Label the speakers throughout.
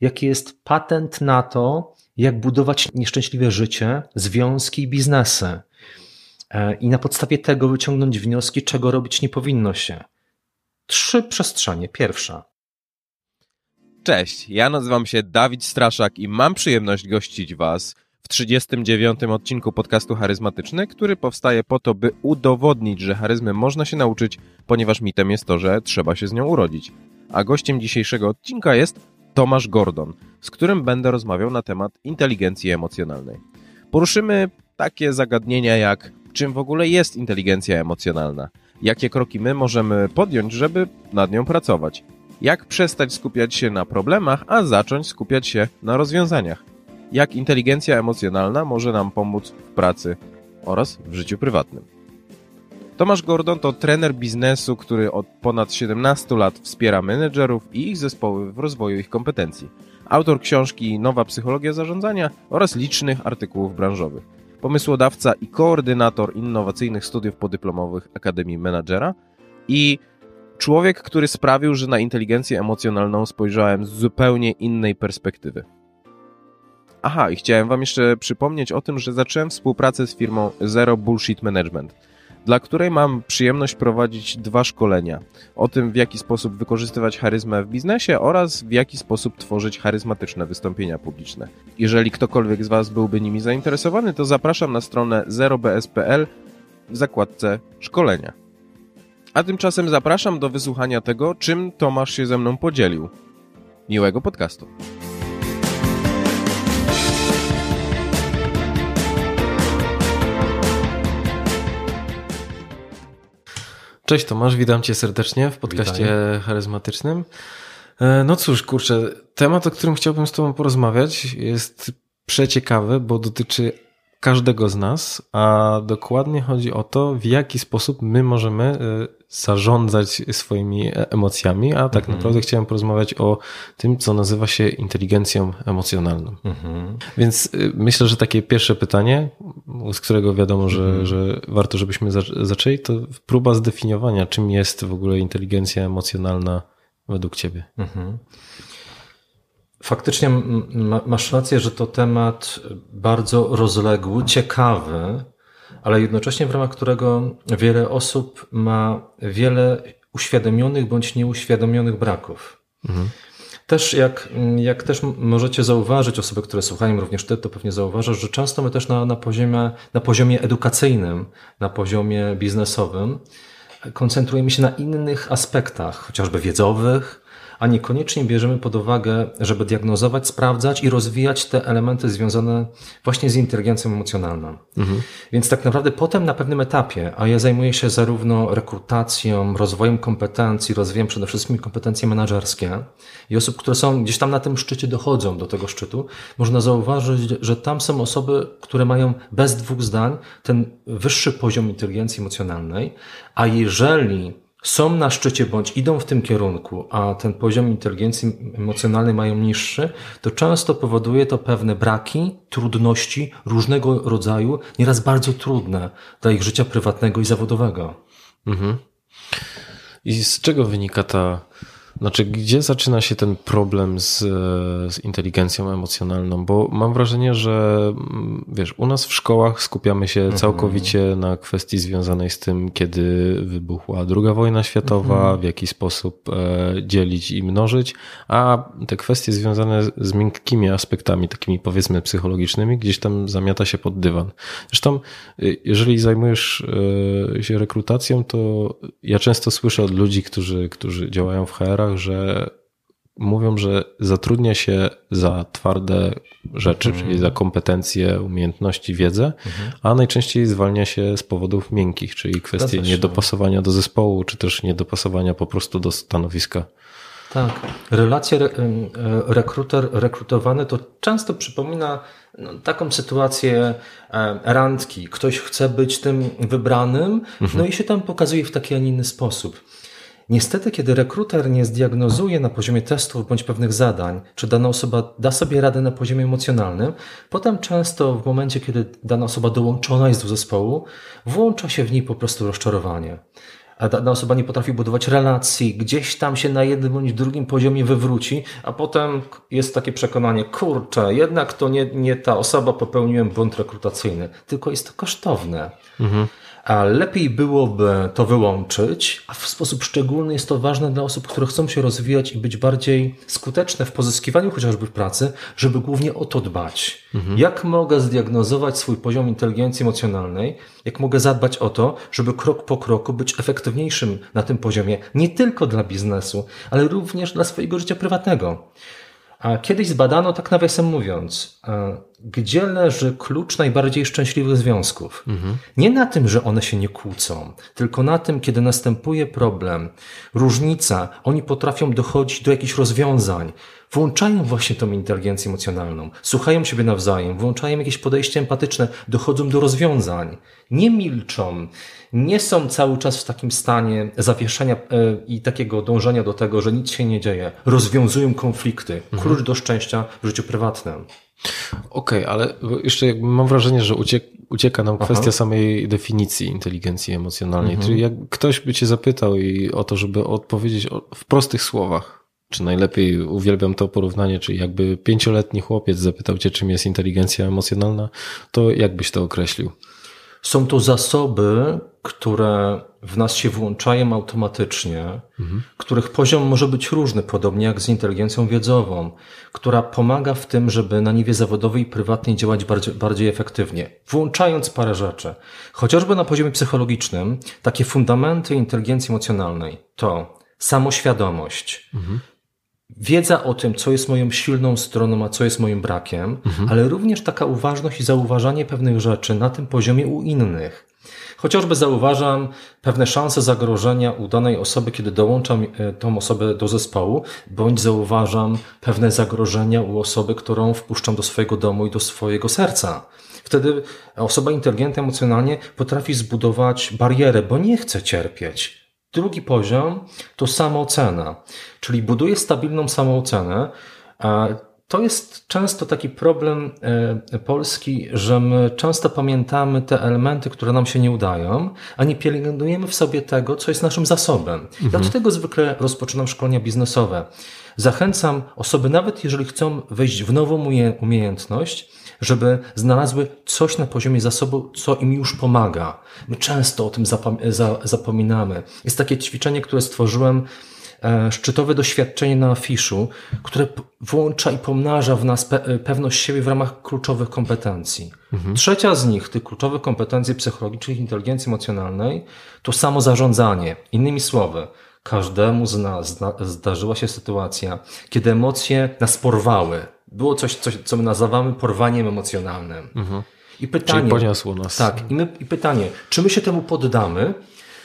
Speaker 1: jaki jest patent na to, jak budować nieszczęśliwe życie, związki i biznesy. E, I na podstawie tego wyciągnąć wnioski, czego robić nie powinno się. Trzy przestrzenie. Pierwsza.
Speaker 2: Cześć, ja nazywam się Dawid Straszak i mam przyjemność gościć Was w 39. odcinku podcastu Charyzmatyczny, który powstaje po to, by udowodnić, że charyzmy można się nauczyć, ponieważ mitem jest to, że trzeba się z nią urodzić. A gościem dzisiejszego odcinka jest Tomasz Gordon, z którym będę rozmawiał na temat inteligencji emocjonalnej. Poruszymy takie zagadnienia jak czym w ogóle jest inteligencja emocjonalna, jakie kroki my możemy podjąć, żeby nad nią pracować, jak przestać skupiać się na problemach, a zacząć skupiać się na rozwiązaniach, jak inteligencja emocjonalna może nam pomóc w pracy oraz w życiu prywatnym. Tomasz Gordon to trener biznesu, który od ponad 17 lat wspiera menedżerów i ich zespoły w rozwoju ich kompetencji. Autor książki Nowa psychologia zarządzania oraz licznych artykułów branżowych. Pomysłodawca i koordynator innowacyjnych studiów podyplomowych Akademii Menadżera i człowiek, który sprawił, że na inteligencję emocjonalną spojrzałem z zupełnie innej perspektywy. Aha, i chciałem Wam jeszcze przypomnieć o tym, że zacząłem współpracę z firmą Zero Bullshit Management – dla której mam przyjemność prowadzić dwa szkolenia o tym, w jaki sposób wykorzystywać charyzmę w biznesie oraz w jaki sposób tworzyć charyzmatyczne wystąpienia publiczne. Jeżeli ktokolwiek z Was byłby nimi zainteresowany, to zapraszam na stronę 0bs.pl w zakładce szkolenia. A tymczasem zapraszam do wysłuchania tego, czym Tomasz się ze mną podzielił. Miłego podcastu.
Speaker 3: Cześć Tomasz, witam cię serdecznie w podcaście Witaj. charyzmatycznym. E, no cóż, kurczę, temat, o którym chciałbym z tobą porozmawiać jest przeciekawy, bo dotyczy każdego z nas, a dokładnie chodzi o to, w jaki sposób my możemy e, zarządzać swoimi emocjami, a tak mhm. naprawdę chciałem porozmawiać o tym, co nazywa się inteligencją emocjonalną. Mhm. Więc e, myślę, że takie pierwsze pytanie, z którego wiadomo, że, mhm. że warto, żebyśmy zaczęli, to próba zdefiniowania, czym jest w ogóle inteligencja emocjonalna według Ciebie. Mhm.
Speaker 1: Faktycznie masz rację, że to temat bardzo rozległy, ciekawy, ale jednocześnie w ramach którego wiele osób ma wiele uświadomionych bądź nieuświadomionych braków. Mhm. Też jak, jak też możecie zauważyć, osoby, które słuchają, również ty, to pewnie zauważasz, że często my też na, na, poziomie, na poziomie edukacyjnym, na poziomie biznesowym koncentrujemy się na innych aspektach, chociażby wiedzowych, a niekoniecznie bierzemy pod uwagę, żeby diagnozować, sprawdzać i rozwijać te elementy związane właśnie z inteligencją emocjonalną. Mhm. Więc tak naprawdę potem na pewnym etapie, a ja zajmuję się zarówno rekrutacją, rozwojem kompetencji, rozwojem przede wszystkim kompetencje menedżerskie i osób, które są gdzieś tam na tym szczycie, dochodzą do tego szczytu, można zauważyć, że tam są osoby, które mają bez dwóch zdań ten wyższy poziom inteligencji emocjonalnej, a jeżeli są na szczycie bądź idą w tym kierunku, a ten poziom inteligencji emocjonalnej mają niższy, to często powoduje to pewne braki, trudności różnego rodzaju, nieraz bardzo trudne dla ich życia prywatnego i zawodowego. Mhm.
Speaker 3: I z czego wynika ta znaczy, gdzie zaczyna się ten problem z, z inteligencją emocjonalną? Bo mam wrażenie, że mm, wiesz, u nas w szkołach skupiamy się mhm. całkowicie na kwestii związanej z tym, kiedy wybuchła II wojna światowa, mhm. w jaki sposób e, dzielić i mnożyć, a te kwestie związane z miękkimi aspektami, takimi powiedzmy psychologicznymi, gdzieś tam zamiata się pod dywan. Zresztą, y, jeżeli zajmujesz e, się rekrutacją, to ja często słyszę od ludzi, którzy, którzy działają w HR-ach, że mówią, że zatrudnia się za twarde rzeczy, mhm. czyli za kompetencje, umiejętności, wiedzę, mhm. a najczęściej zwalnia się z powodów miękkich, czyli kwestie niedopasowania do zespołu, czy też niedopasowania po prostu do stanowiska.
Speaker 1: Tak. Relacja re, rekruter, rekrutowany to często przypomina no, taką sytuację e, randki. Ktoś chce być tym wybranym, mhm. no i się tam pokazuje w taki, a nie inny sposób. Niestety, kiedy rekruter nie zdiagnozuje na poziomie testów bądź pewnych zadań, czy dana osoba da sobie radę na poziomie emocjonalnym, potem często w momencie, kiedy dana osoba dołączona jest do zespołu, włącza się w niej po prostu rozczarowanie. a dana osoba nie potrafi budować relacji, gdzieś tam się na jednym bądź drugim poziomie wywróci, a potem jest takie przekonanie, kurczę, jednak to nie, nie ta osoba popełniłem błąd rekrutacyjny, tylko jest to kosztowne. Mhm. A lepiej byłoby to wyłączyć, a w sposób szczególny jest to ważne dla osób, które chcą się rozwijać i być bardziej skuteczne w pozyskiwaniu chociażby pracy, żeby głównie o to dbać. Mhm. Jak mogę zdiagnozować swój poziom inteligencji emocjonalnej? Jak mogę zadbać o to, żeby krok po kroku być efektywniejszym na tym poziomie, nie tylko dla biznesu, ale również dla swojego życia prywatnego? A kiedyś zbadano, tak nawiasem mówiąc, gdzie leży klucz najbardziej szczęśliwych związków. Mhm. Nie na tym, że one się nie kłócą, tylko na tym, kiedy następuje problem, różnica, oni potrafią dochodzić do jakichś rozwiązań, włączają właśnie tą inteligencję emocjonalną, słuchają siebie nawzajem, włączają jakieś podejście empatyczne, dochodzą do rozwiązań, nie milczą, nie są cały czas w takim stanie zawieszenia e, i takiego dążenia do tego, że nic się nie dzieje, rozwiązują konflikty, mhm. klucz do szczęścia w życiu prywatnym.
Speaker 3: Okej, okay, ale jeszcze mam wrażenie, że uciek, ucieka nam kwestia Aha. samej definicji inteligencji emocjonalnej. Mhm. Czyli jak ktoś by cię zapytał i o to, żeby odpowiedzieć w prostych słowach, czy najlepiej uwielbiam to porównanie, czyli jakby pięcioletni chłopiec zapytał cię, czym jest inteligencja emocjonalna, to jak byś to określił?
Speaker 1: Są to zasoby, które w nas się włączają automatycznie, mhm. których poziom może być różny, podobnie jak z inteligencją wiedzową, która pomaga w tym, żeby na niwie zawodowej i prywatnej działać bardziej, bardziej efektywnie, włączając parę rzeczy. Chociażby na poziomie psychologicznym, takie fundamenty inteligencji emocjonalnej to samoświadomość, mhm wiedza o tym, co jest moją silną stroną, a co jest moim brakiem, mhm. ale również taka uważność i zauważanie pewnych rzeczy na tym poziomie u innych. Chociażby zauważam pewne szanse zagrożenia u danej osoby, kiedy dołączam e, tą osobę do zespołu, bądź zauważam pewne zagrożenia u osoby, którą wpuszczam do swojego domu i do swojego serca. Wtedy osoba inteligentna emocjonalnie potrafi zbudować barierę, bo nie chce cierpieć. Drugi poziom to samoocena, czyli buduje stabilną samoocenę. To jest często taki problem e, Polski, że my często pamiętamy te elementy, które nam się nie udają, a nie pielęgnujemy w sobie tego, co jest naszym zasobem. Mhm. Ja od tego zwykle rozpoczynam szkolenia biznesowe. Zachęcam osoby, nawet jeżeli chcą wejść w nową umiejętność, żeby znalazły coś na poziomie zasobu, co im już pomaga. My często o tym zapominamy. Jest takie ćwiczenie, które stworzyłem, e, szczytowe doświadczenie na afiszu, które włącza i pomnaża w nas pe pewność siebie w ramach kluczowych kompetencji. Mhm. Trzecia z nich, tych kluczowych kompetencji psychologicznych, inteligencji emocjonalnej, to samo zarządzanie. Innymi słowy, każdemu z nas zdarzyła się sytuacja, kiedy emocje nas porwały, było coś, coś co my nazywamy porwaniem emocjonalnym. Mhm.
Speaker 3: I pytanie. Czyli poniosło nas.
Speaker 1: Tak. I, my, I pytanie, czy my się temu poddamy?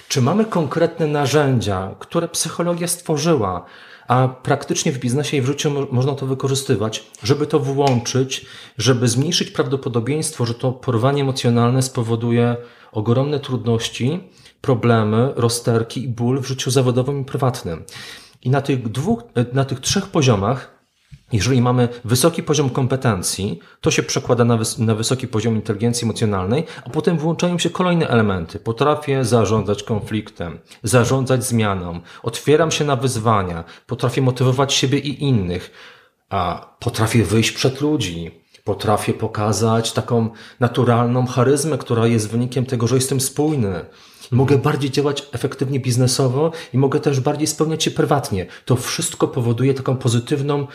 Speaker 1: Czy mamy konkretne narzędzia, które psychologia stworzyła, a praktycznie w biznesie i w życiu można to wykorzystywać, żeby to włączyć, żeby zmniejszyć prawdopodobieństwo, że to porwanie emocjonalne spowoduje ogromne trudności, problemy, rozterki i ból w życiu zawodowym i prywatnym. I na tych dwóch, na tych trzech poziomach jeżeli mamy wysoki poziom kompetencji, to się przekłada na, wys na, wysoki poziom inteligencji emocjonalnej, a potem włączają się kolejne elementy. Potrafię zarządzać konfliktem, zarządzać zmianą, otwieram się na wyzwania, potrafię motywować siebie i innych, a potrafię wyjść przed ludzi, potrafię pokazać taką naturalną charyzmę, która jest wynikiem tego, że jestem spójny. Mogę bardziej działać efektywnie biznesowo i mogę też bardziej spełniać się prywatnie. To wszystko powoduje taką pozytywną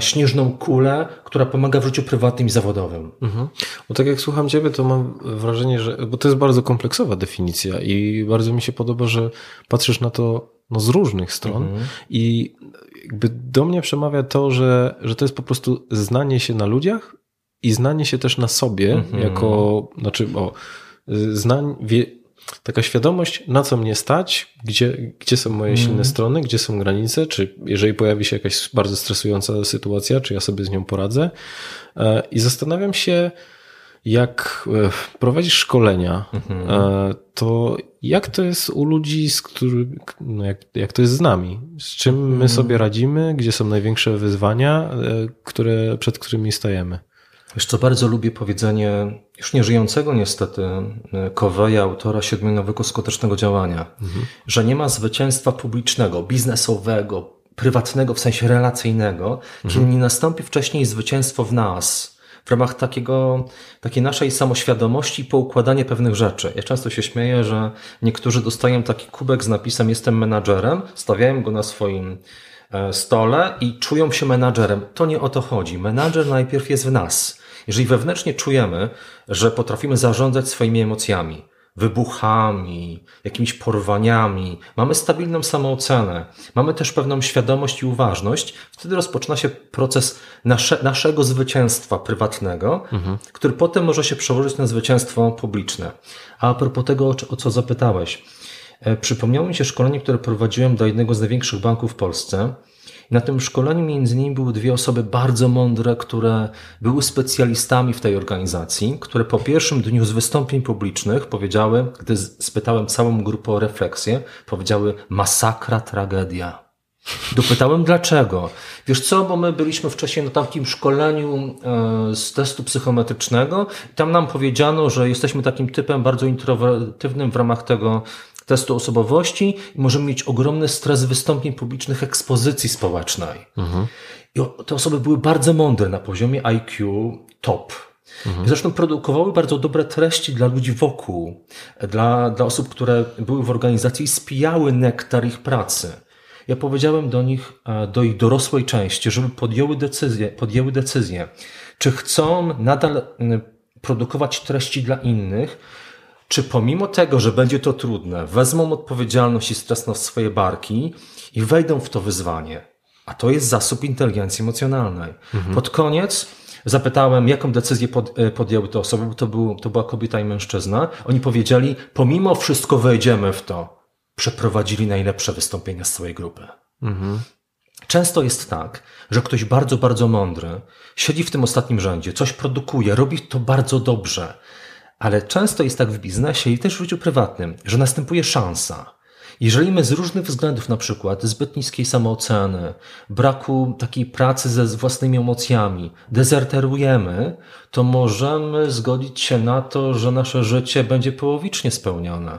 Speaker 1: śnieżną kulę, która pomaga w życiu prywatnym i zawodowym. Mhm.
Speaker 3: Bo tak jak słucham Ciebie, to mam wrażenie, że, bo to jest bardzo kompleksowa definicja i bardzo mi się podoba, że patrzysz na to no, z różnych stron mhm. i jakby do mnie przemawia to, że, że to jest po prostu znanie się na ludziach i znanie się też na sobie, mhm. jako, znaczy, o, znań, wie, taka świadomość, na co mnie stać, gdzie, gdzie są moje silne mm. strony, gdzie są granice, czy jeżeli pojawi się jakaś bardzo stresująca sytuacja, czy ja sobie z nią poradzę. E, I zastanawiam się, jak e, prowadzisz szkolenia, mhm. E, to jak to jest u ludzi, z którymi, no jak, jak to jest z nami? Z czym my mhm. sobie radzimy? Gdzie są największe wyzwania, które, przed którymi stajemy?
Speaker 1: Wiesz co, bardzo lubię powiedzenie już nieżyjącego niestety Koweja, autora Siedmiu Nawyków Skutecznego Działania, mhm. że nie ma zwycięstwa publicznego, biznesowego, prywatnego, w sensie relacyjnego, mhm. kiedy nie nastąpi wcześniej zwycięstwo w nas, w ramach takiego, takiej naszej samoświadomości i poukładania pewnych rzeczy. Ja często się śmieję, że niektórzy dostają taki kubek z napisem jestem menadżerem, stawiają go na swoim e, stole i czują się menadżerem. To nie o to chodzi. Menadżer najpierw jest w nas. Jeżeli wewnętrznie czujemy, że potrafimy zarządzać swoimi emocjami, wybuchami, jakimiś porwaniami, mamy stabilną samoocenę, mamy też pewną świadomość i uważność, wtedy rozpoczyna się proces nasze, naszego zwycięstwa prywatnego, mhm. który potem może się przełożyć na zwycięstwo publiczne. A propos tego, o co zapytałeś, e, przypomniało mi się szkolenie, które prowadziłem do jednego z największych banków w Polsce, na tym szkoleniu między innymi były dwie osoby bardzo mądre, które były specjalistami w tej organizacji, które po pierwszym dniu z wystąpień publicznych powiedziały, gdy spytałem całą grupę o refleksję, powiedziały masakra, tragedia. Dopytałem dlaczego. Wiesz co, bo my byliśmy wcześniej na takim szkoleniu e, z testu psychometrycznego i tam nam powiedziano, że jesteśmy takim typem bardzo introwertywnym w ramach tego testu osobowości i możemy mieć ogromny stres wystąpień publicznych, ekspozycji społecznej. Mhm. I te osoby były bardzo mądre na poziomie IQ top. Mhm. Zresztą produkowały bardzo dobre treści dla ludzi wokół, dla, dla osób, które były w organizacji i spijały nektar ich pracy. Ja powiedziałem do nich, e, do ich dorosłej części, żeby podjęły decyzję, podjęły decyzję, czy chcą nadal produkować treści dla innych, czy pomimo tego, że będzie to trudne, wezmą odpowiedzialność i stres na swoje barki i wejdą w to wyzwanie. A to jest zasób inteligencji emocjonalnej. Mhm. Pod koniec zapytałem, jaką decyzję pod, e, podjęły te osoby, bo to, był, to była kobieta i mężczyzna. Oni powiedzieli, pomimo wszystko wejdziemy w to. Przeprowadzili najlepsze wystąpienia z całej grupy. Mhm. Często jest tak, że ktoś bardzo, bardzo mądry siedzi w tym ostatnim rzędzie, coś produkuje, robi to bardzo dobrze, ale często jest tak w biznesie i też w życiu prywatnym, że następuje szansa. Jeżeli my z różnych względów, na przykład zbyt niskiej samooceny, braku takiej pracy ze własnymi emocjami, dezerterujemy, to możemy zgodzić się na to, że nasze życie będzie połowicznie spełnione.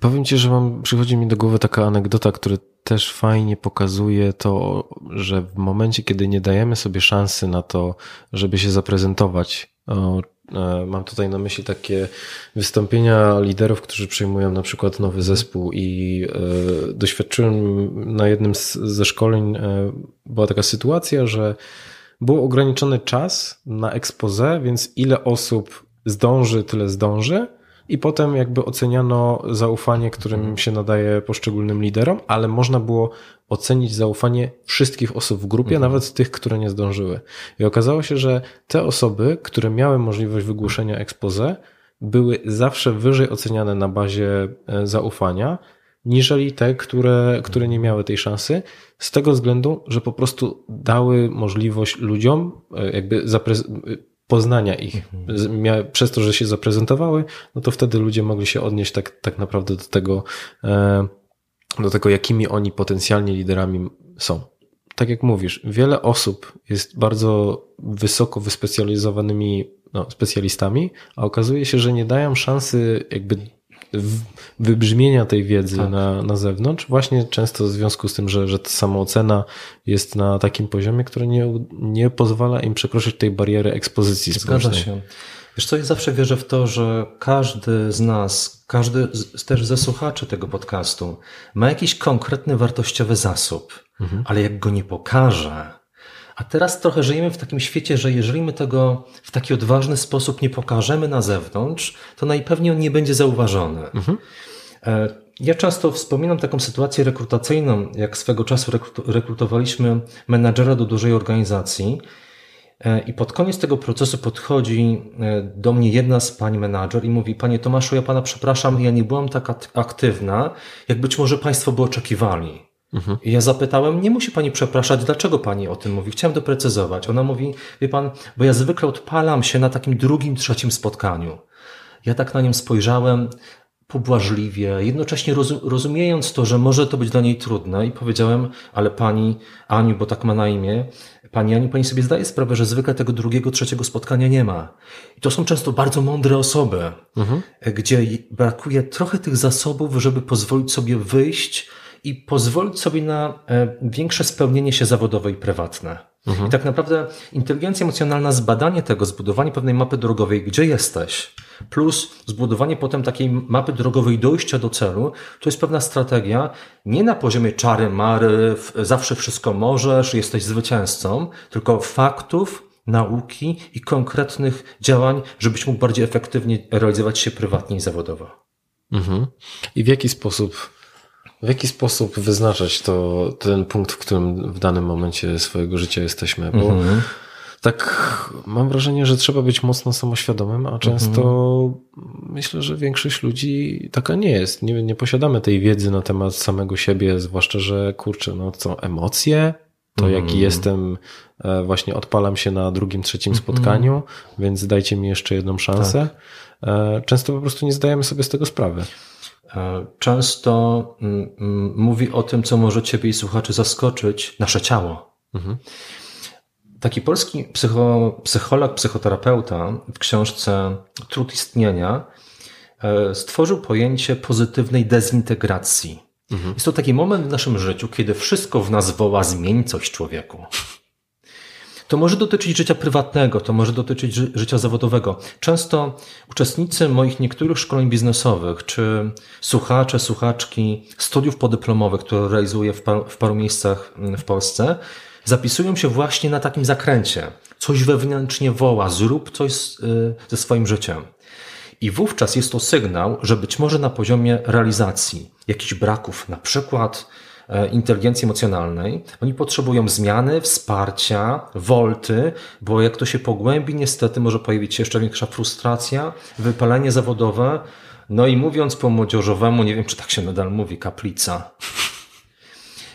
Speaker 3: Powiem Ci, że mam, przychodzi mi do głowy taka anegdota, która też fajnie pokazuje to, że w momencie, kiedy nie dajemy sobie szansy na to, żeby się zaprezentować, mam tutaj na myśli takie wystąpienia liderów, którzy przyjmują na przykład nowy zespół i e, doświadczyłem na jednym ze szkoleń, e, była taka sytuacja, że był ograniczony czas na expose, więc ile osób zdąży, tyle zdąży i potem jakby oceniano zaufanie, którym się nadaje poszczególnym liderom, ale można było ocenić zaufanie wszystkich osób w grupie, mhm. nawet tych, które nie zdążyły. I okazało się, że te osoby, które miały możliwość wygłoszenia expose, były zawsze wyżej oceniane na bazie e, zaufania, niżeli te, które, które nie miały tej szansy, z tego względu, że po prostu dały możliwość ludziom e, jakby poznania ich. Mhm. Przez to, że się zaprezentowały, no to wtedy ludzie mogli się odnieść tak, tak naprawdę do tego, e, do tego, jakimi oni potencjalnie liderami są. Tak jak mówisz, wiele osób jest bardzo wysoko wyspecjalizowanymi no, specjalistami, a okazuje się, że nie dają szansy jakby wybrzmienia tej wiedzy tak. na, na zewnątrz, właśnie często w związku z tym, że, że ta samoocena jest na takim poziomie, który nie, nie pozwala im przekroczyć tej bariery ekspozycji
Speaker 1: Zgadza społecznej. się. Wiesz co, ja zawsze wierzę w to, że każdy z nas, każdy z, też ze słuchaczy tego podcastu ma jakiś konkretny wartościowy zasób, mhm. ale jak go nie pokaże, a teraz trochę żyjemy w takim świecie, że jeżeli my tego w taki odważny sposób nie pokażemy na zewnątrz, to najpewniej on nie będzie zauważony. Mhm. E, ja często wspominam taką sytuację rekrutacyjną, jak swego czasu rekrutowaliśmy menadżera do dużej organizacji i pod koniec tego procesu podchodzi e, do mnie jedna z pań menadżer i mówi, panie Tomaszu, ja pana przepraszam, ja nie byłam tak aktywna, jak być może państwo by oczekiwali. Mhm. I ja zapytałem, nie musi pani przepraszać, dlaczego pani o tym mówi? Chciałem doprecyzować. Ona mówi, wie pan, bo ja zwykle odpalam się na takim drugim, trzecim spotkaniu. Ja tak na nią spojrzałem, pobłażliwie, jednocześnie rozumiejąc to, że może to być dla niej trudne i powiedziałem, ale pani Aniu, bo tak ma na imię, pani Aniu, pani sobie zdaje sprawę, że zwykle tego drugiego, trzeciego spotkania nie ma. I to są często bardzo mądre osoby, mhm. gdzie brakuje trochę tych zasobów, żeby pozwolić sobie wyjść i pozwolić sobie na e, większe spełnienie się zawodowe i prywatne. Mhm. I tak naprawdę inteligencja emocjonalna, zbadanie tego, zbudowanie pewnej mapy drogowej, gdzie jesteś, plus zbudowanie potem takiej mapy drogowej dojścia do celu, to jest pewna strategia nie na poziomie czary mary, zawsze wszystko możesz, jesteś zwycięzcą, tylko faktów, nauki i konkretnych działań, żebyś mógł bardziej efektywnie realizować się prywatnie i zawodowo.
Speaker 3: Mhm. I w jaki sposób w jaki sposób wyznaczać to, ten punkt, w którym w danym momencie swojego życia jesteśmy? Bo mhm. tak mam wrażenie, że trzeba być mocno samoświadomym, a często mhm. myślę, że większość ludzi taka nie jest. Nie, nie posiadamy tej wiedzy na temat samego siebie, zwłaszcza, że kurczę, no co, emocje? To jaki mhm. jestem, e, właśnie odpalam się na drugim, trzecim mhm. spotkaniu, więc dajcie mi jeszcze jedną szansę. Tak. E, często po prostu nie zdajemy sobie z tego sprawy.
Speaker 1: E, często mm, mm, mówi o tym, co może Ciebie i słuchaczy zaskoczyć, nasze ciało. Mhm. Taki polski psycho, psycholog, psychoterapeuta w książce Trud istnienia e, stworzył pojęcie pozytywnej dezintegracji. Mhm. Jest to taki moment w naszym życiu, kiedy wszystko w nas woła zmień coś człowieku. To może dotyczyć życia prywatnego, to może dotyczyć ży życia zawodowego. Często uczestnicy moich niektórych szkoleń biznesowych, czy słuchacze, słuchaczki studiów podyplomowych, które realizuję w, par w paru miejscach mm, w Polsce, zapisują się właśnie na takim zakręcie. Coś wewnętrznie woła, zrób coś y, ze swoim życiem. I wówczas jest to sygnał, że być może na poziomie realizacji jakichś braków, na przykład inteligencji emocjonalnej. Oni potrzebują zmiany, wsparcia, wolty, bo jak to się pogłębi, niestety może pojawić się jeszcze większa frustracja, wypalenie zawodowe. No i mówiąc po młodzieżowemu, nie wiem czy tak się nadal mówi, kaplica.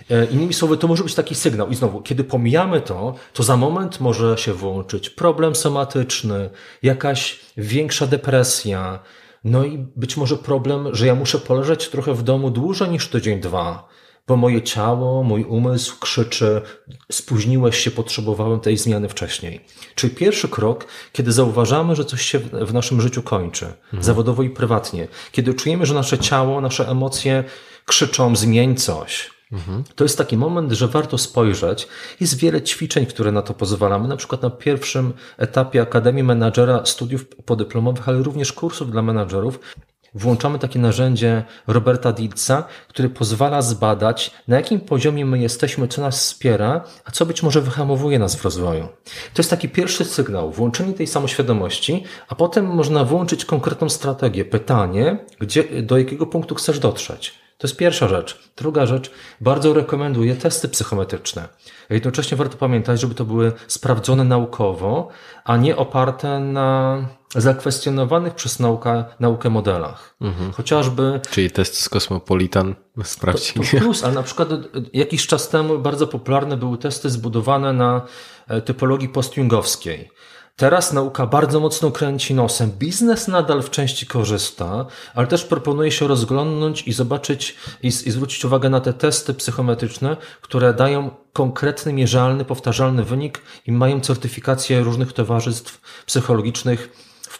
Speaker 1: E, innymi słowy, to może być taki sygnał. I znowu, kiedy pomijamy to, to za moment może się włączyć problem somatyczny, jakaś większa depresja, no i być może problem, że ja muszę poleżeć trochę w domu dłużej niż tydzień, dwa bo moje ciało, mój umysł krzyczy, spóźniłeś się, potrzebowałem tej zmiany wcześniej. Czyli pierwszy krok, kiedy zauważamy, że coś się w naszym życiu kończy, mhm. zawodowo i prywatnie, kiedy czujemy, że nasze ciało, nasze emocje krzyczą, zmień coś. Mhm. To jest taki moment, że warto spojrzeć. Jest wiele ćwiczeń, które na to pozwalamy. Na przykład na pierwszym etapie Akademii Menadżera studiów podyplomowych, ale również kursów dla menadżerów włączamy takie narzędzie Roberta Dilca, które pozwala zbadać, na jakim poziomie my jesteśmy, co nas wspiera, a co być może wyhamowuje nas w rozwoju. To jest taki pierwszy sygnał, włączenie tej samoświadomości, a potem można włączyć konkretną strategię, pytanie, gdzie, do jakiego punktu chcesz dotrzeć. To jest pierwsza rzecz. Druga rzecz, bardzo rekomenduję testy psychometryczne. Jednocześnie warto pamiętać, żeby to były sprawdzone naukowo, a nie oparte na zakwestionowanych przez naukę, naukę modelach. Mhm. Chociażby.
Speaker 3: Czyli test z Kosmopolitan sprawdzili.
Speaker 1: To, to plus, ale na przykład jakiś czas temu bardzo popularne były testy zbudowane na e, typologii postjungowskiej. Teraz nauka bardzo mocno kręci nosem. Biznes nadal w części korzysta, ale też proponuje się rozglądnąć i zobaczyć i, i zwrócić uwagę na te testy psychometryczne, które dają konkretny, mierzalny, powtarzalny wynik i mają certyfikację różnych towarzystw psychologicznych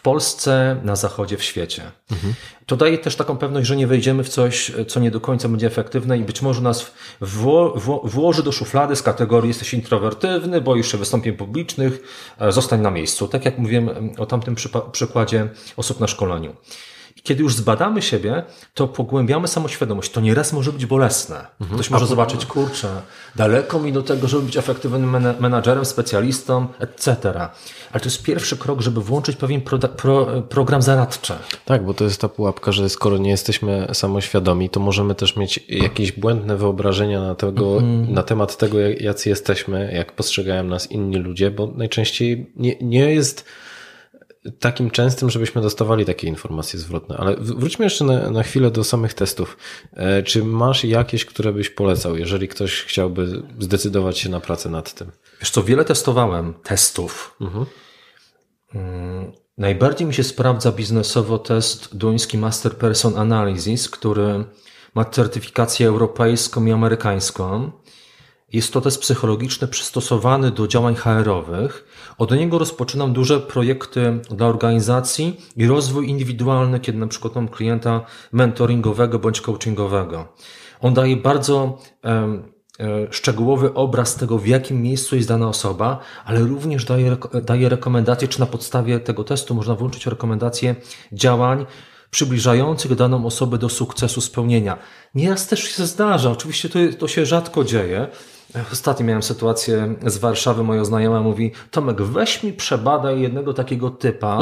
Speaker 1: Polsce, na Zachodzie, w świecie. Mhm. To daje też taką pewność, że nie wejdziemy w coś, co nie do końca będzie efektywne i być może nas wło, wło, włoży do szuflady z kategorii jesteś introwertywny, boisz się wystąpień publicznych, e, zostań na miejscu. Tak jak mówiłem o tamtym przykładzie osób na szkoleniu. Kiedy już zbadamy siebie, to pogłębiamy samoświadomość. To nieraz może być bolesne. Mhm. Ktoś może zobaczyć, kurczę, daleko mi do tego, żeby być efektywnym menadżerem, specjalistą, etc. Ale to jest pierwszy krok, żeby włączyć pewien pro, pro, program zaradczy.
Speaker 3: Tak, bo to jest ta pułapka, że skoro nie jesteśmy samoświadomi, to możemy też mieć jakieś błędne wyobrażenia na, tego, mhm. na temat tego, jacy jesteśmy, jak postrzegają nas inni ludzie, bo najczęściej nie, nie jest takim częstym, żebyśmy dostawali takie informacje zwrotne. Ale wróćmy jeszcze na, na chwilę do samych testów. E, czy masz jakieś, które byś polecał, jeżeli ktoś chciałby zdecydować się na pracę nad tym?
Speaker 1: Wiesz co, wiele testowałem, testów. Mhm. Mm, Najbardziej mi się sprawdza biznesowo test duński Master Person Analysis, który ma certyfikację europejską i amerykańską. Jest to test psychologiczny przystosowany do działań HR-owych. Od niego rozpoczynam duże projekty dla organizacji i rozwój indywidualny, kiedy na przykład mam klienta mentoringowego bądź coachingowego. On daje bardzo um, szczegółowy obraz tego, w jakim miejscu jest dana osoba, ale również daje, daje rekomendacje, czy na podstawie tego testu można włączyć rekomendacje działań, przybliżających daną osobę do sukcesu spełnienia. Nieraz też się zdarza, oczywiście to, to się rzadko dzieje. Ostatnio miałem sytuację z Warszawy, moja znajoma mówi, Tomek, weź mi przebadaj jednego takiego typa,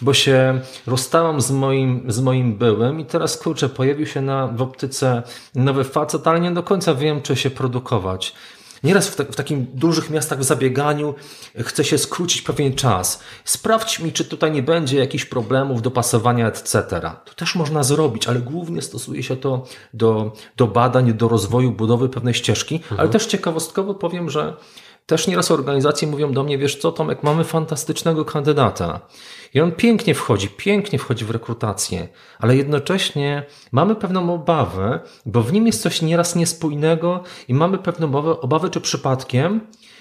Speaker 1: bo się rozstałam z moim, z moim byłym i teraz, kurczę, pojawił się na, w optyce nowy facet, ale nie do końca wiem, czy się produkować. Nieraz w, w takim dużych miastach w zabieganiu chce się skrócić pewien czas. Sprawdź mi, czy tutaj nie będzie jakichś problemów, dopasowania, etc. To też można zrobić, ale głównie stosuje się to do, do badań, do rozwoju, budowy pewnej ścieżki. Mhm. Ale też ciekawostkowo powiem, że też nieraz organizacje mówią do mnie, wiesz co, Tomek, mamy fantastycznego kandydata. I on pięknie wchodzi, pięknie wchodzi w rekrutację, ale jednocześnie mamy pewną obawę, bo w nim jest coś nieraz niespójnego i mamy pewną obawę, obawę czy przypadkiem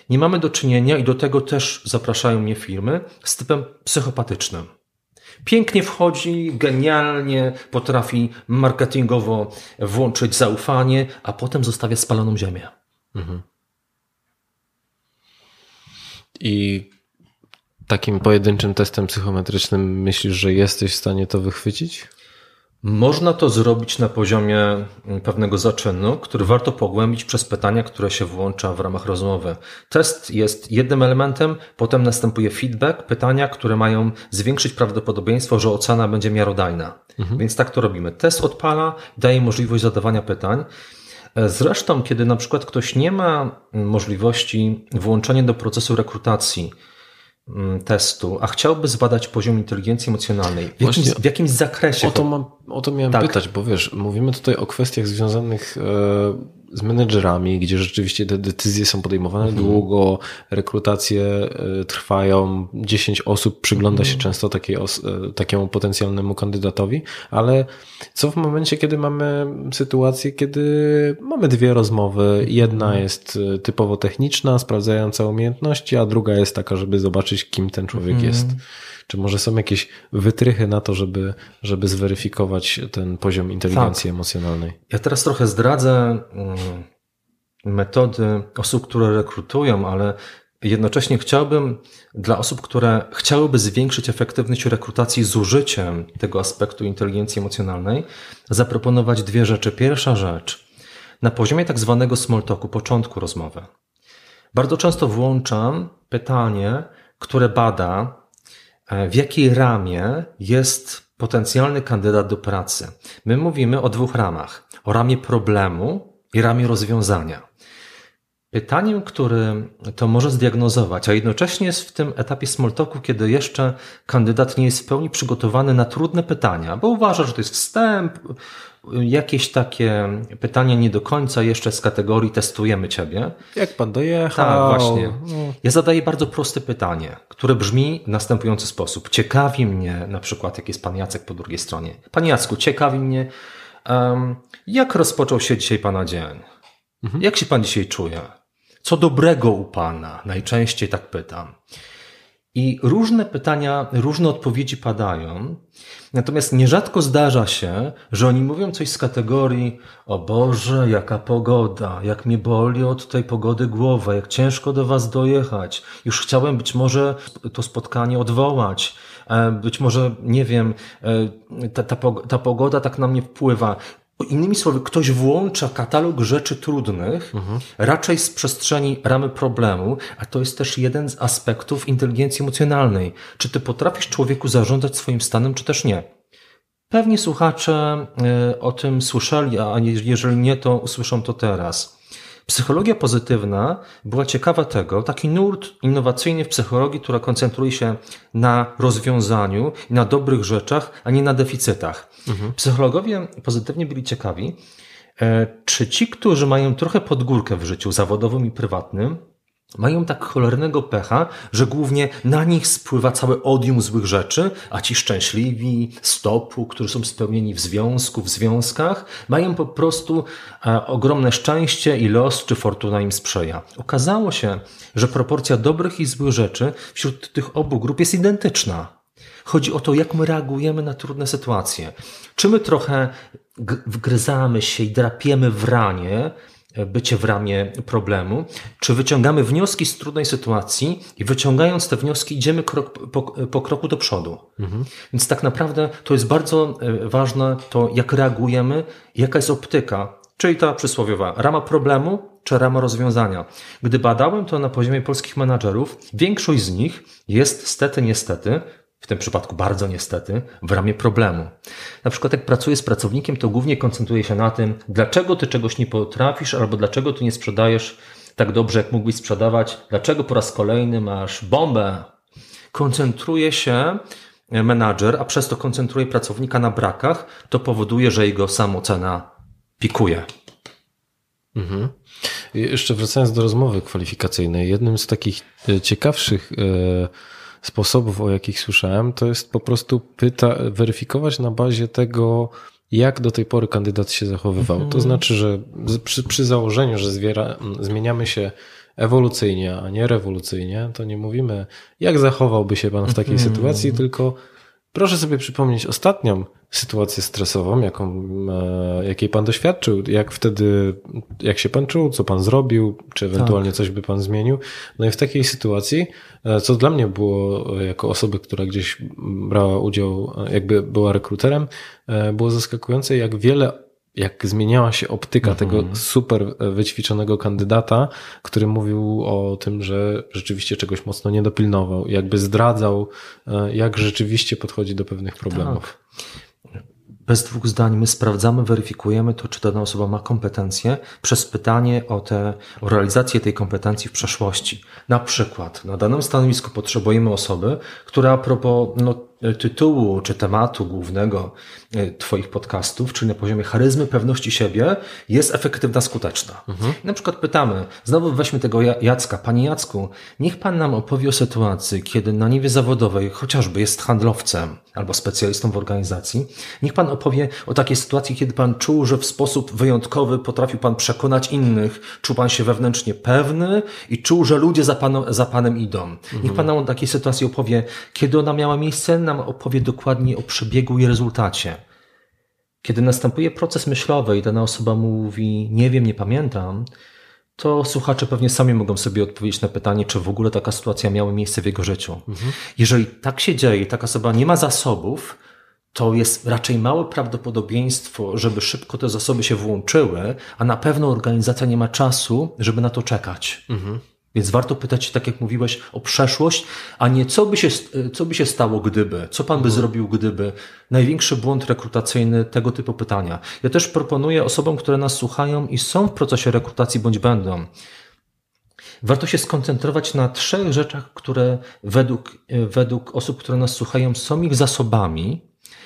Speaker 1: nie mamy do czynienia, i do tego też zapraszają mnie firmy, z typem psychopatycznym. Pięknie wchodzi, genialnie potrafi marketingowo włączyć zaufanie, a potem zostawia spaloną ziemię. Mhm.
Speaker 3: I takim pojedynczym testem psychometrycznym myślisz, że jesteś w stanie to wychwycić?
Speaker 1: Można to zrobić na poziomie mm, pewnego zaczynu, który warto pogłębić przez pytania, które się włącza w ramach rozmowy. Test jest jednym elementem, potem następuje feedback, pytania, które mają zwiększyć prawdopodobieństwo, że ocena będzie miarodajna. Mhm. Więc tak to robimy. Test odpala, daje możliwość zadawania pytań. Zresztą, kiedy na przykład ktoś nie ma możliwości włączenia do procesu rekrutacji, Mm, testu, a chciałby zbadać poziom inteligencji emocjonalnej, w, jakimś, w jakimś zakresie.
Speaker 3: O to, mam, o to miałem tak. pytać, bo wiesz, mówimy tutaj o kwestiach związanych e, z menedżerami, gdzie rzeczywiście te decyzje są podejmowane mhm. długo, rekrutacje e, trwają, 10 osób przygląda się mhm. często takiej e, takiemu potencjalnemu kandydatowi, ale co w momencie, kiedy mamy sytuację, kiedy mamy dwie rozmowy, jedna mhm. jest e, typowo techniczna, sprawdzająca umiejętności, a druga jest taka, żeby zobaczyć, kim ten człowiek mhm. jest. Czy może są jakieś wytrychy na to, żeby, żeby zweryfikować ten poziom inteligencji tak. emocjonalnej?
Speaker 1: Ja teraz trochę zdradzę mm, metody osób, które rekrutują, ale Jednocześnie chciałbym dla osób, które chciałyby zwiększyć efektywność rekrutacji z użyciem tego aspektu inteligencji emocjonalnej, zaproponować dwie rzeczy. Pierwsza rzecz, na poziomie tak zwanego small talku, początku rozmowy. Bardzo często włączam pytanie, które bada w jakiej ramie jest potencjalny kandydat do pracy. My mówimy o dwóch ramach. O ramie problemu i ramie rozwiązania. Pytaniem, który to może zdiagnozować, a jednocześnie jest w tym etapie smoltoku, kiedy jeszcze kandydat nie jest w pełni przygotowany na trudne pytania, bo uważa, że to jest wstęp, jakieś takie pytania nie do końca jeszcze z kategorii testujemy ciebie.
Speaker 3: Jak pan dojechał?
Speaker 1: Tak, właśnie. No. Ja zadaję bardzo proste pytanie, które brzmi w następujący sposób. Ciekawi mnie na przykład, jak jest pan Jacek po drugiej stronie. Panie Jacku, ciekawi mnie, um, jak rozpoczął się dzisiaj pana dzień? Mhm. Jak się pan dzisiaj czuje? Co dobrego u pana? Najczęściej tak pytam. I różne pytania, różne odpowiedzi padają. Natomiast nierzadko zdarza się, że oni mówią coś z kategorii: O Boże, jaka pogoda, jak mnie boli od tej pogody głowa, jak ciężko do Was dojechać. Już chciałem być może to spotkanie odwołać. E, być może, nie wiem, e, ta, ta, ta pogoda tak na mnie wpływa. Innymi słowy, ktoś włącza katalog rzeczy trudnych, mhm. raczej z przestrzeni ramy problemu, a to jest też jeden z aspektów inteligencji emocjonalnej. Czy ty potrafisz człowieku zarządzać swoim stanem, czy też nie? Pewnie słuchacze e, o tym słyszeli, a jeżeli nie, to usłyszą to teraz. Psychologia pozytywna była ciekawa tego, taki nurt innowacyjny w psychologii, która koncentruje się na rozwiązaniu i na dobrych rzeczach, a nie na deficytach. Mhm. Psychologowie pozytywnie byli ciekawi, e, czy ci, którzy mają trochę podgórkę w życiu zawodowym i prywatnym, mają tak cholernego pecha, że głównie na nich spływa całe odium złych rzeczy, a ci szczęśliwi, stopu, którzy są spełnieni w związku, w związkach, mają po prostu e, ogromne szczęście i los czy fortuna im sprzyja. Okazało się, że proporcja dobrych i złych rzeczy wśród tych obu grup jest identyczna. Chodzi o to, jak my reagujemy na trudne sytuacje. Czy my trochę wgryzamy się i drapiemy w ranie, bycie w ramię problemu, czy wyciągamy wnioski z trudnej sytuacji i wyciągając te wnioski idziemy krok po, po kroku do przodu. Mhm. Więc tak naprawdę to jest bardzo e, ważne to, jak reagujemy, jaka jest optyka, czyli ta przysłowiowa rama problemu czy rama rozwiązania. Gdy badałem to na poziomie polskich menadżerów, większość z nich jest stety, niestety w tym przypadku bardzo niestety, w ramię problemu. Na przykład jak pracuję z pracownikiem, to głównie koncentruję się na tym, dlaczego ty czegoś nie potrafisz, albo dlaczego ty nie sprzedajesz tak dobrze, jak mógłbyś sprzedawać, dlaczego po raz kolejny masz bombę. Koncentruje się menadżer, a przez to koncentruje pracownika na brakach, to powoduje, że jego samocena pikuje.
Speaker 3: Mhm. Jeszcze wracając do rozmowy kwalifikacyjnej, jednym z takich e, ciekawszych yy sposobów, o jakich słyszałem, to jest po prostu pyta, weryfikować na bazie tego, jak do tej pory kandydat się zachowywał. To mhm. znaczy, że przy, przy założeniu, że zwiera, zmieniamy się ewolucyjnie, a nie rewolucyjnie, to nie mówimy, jak zachowałby się pan w takiej mhm. sytuacji, tylko proszę sobie przypomnieć ostatnią sytuację stresową, jaką, e, jakiej pan doświadczył, jak wtedy, jak się pan czuł, co pan zrobił, czy ewentualnie tak. coś by pan zmienił. No i w takiej sytuacji, e, co dla mnie było jako osoby, która gdzieś brała udział, e, jakby była rekruterem, było zaskakujące, jak wiele jak zmieniała się optyka mhm. tego super wyćwiczonego kandydata, który mówił o tym, że rzeczywiście czegoś mocno nie dopilnował, jakby zdradzał, jak rzeczywiście podchodzi do pewnych problemów. Tak
Speaker 1: bez dwóch zdań my sprawdzamy, weryfikujemy to, czy dana osoba ma kompetencje przez pytanie o, te, o realizację tej kompetencji w przeszłości. Na przykład na danym stanowisku potrzebujemy osoby, która a propos no, tytułu czy tematu głównego e, Twoich podcastów, czyli na poziomie charyzmy, pewności siebie, jest efektywna, skuteczna. Mhm. Na przykład pytamy, znowu weźmy tego Jacka. Panie Jacku, niech Pan nam opowie o sytuacji, kiedy na niwie zawodowej chociażby jest handlowcem albo specjalistą w organizacji. Niech Pan opowie o takiej sytuacji, kiedy Pan czuł, że w sposób wyjątkowy potrafił Pan przekonać innych, czuł Pan się wewnętrznie pewny i czuł, że ludzie za, panem, za Panem idą. Mhm. Niech Pan nam o takiej sytuacji opowie, kiedy ona miała miejsce, nam opowie dokładnie o przebiegu i rezultacie. Kiedy następuje proces myślowy i dana osoba mówi, nie wiem, nie pamiętam, to słuchacze pewnie sami mogą sobie odpowiedzieć na pytanie, czy w ogóle taka sytuacja miała miejsce w jego życiu. Mhm. Jeżeli tak się dzieje, taka osoba nie ma zasobów, to jest raczej małe prawdopodobieństwo, żeby szybko te zasoby się włączyły, a na pewno organizacja nie ma czasu, żeby na to czekać. Mhm. Więc warto pytać, tak jak mówiłeś, o przeszłość, a nie co by się, co by się stało gdyby, co pan by mhm. zrobił gdyby. Największy błąd rekrutacyjny tego typu pytania. Ja też proponuję osobom, które nas słuchają i są w procesie rekrutacji bądź będą. Warto się skoncentrować na trzech rzeczach, które według, według osób, które nas słuchają, są ich zasobami,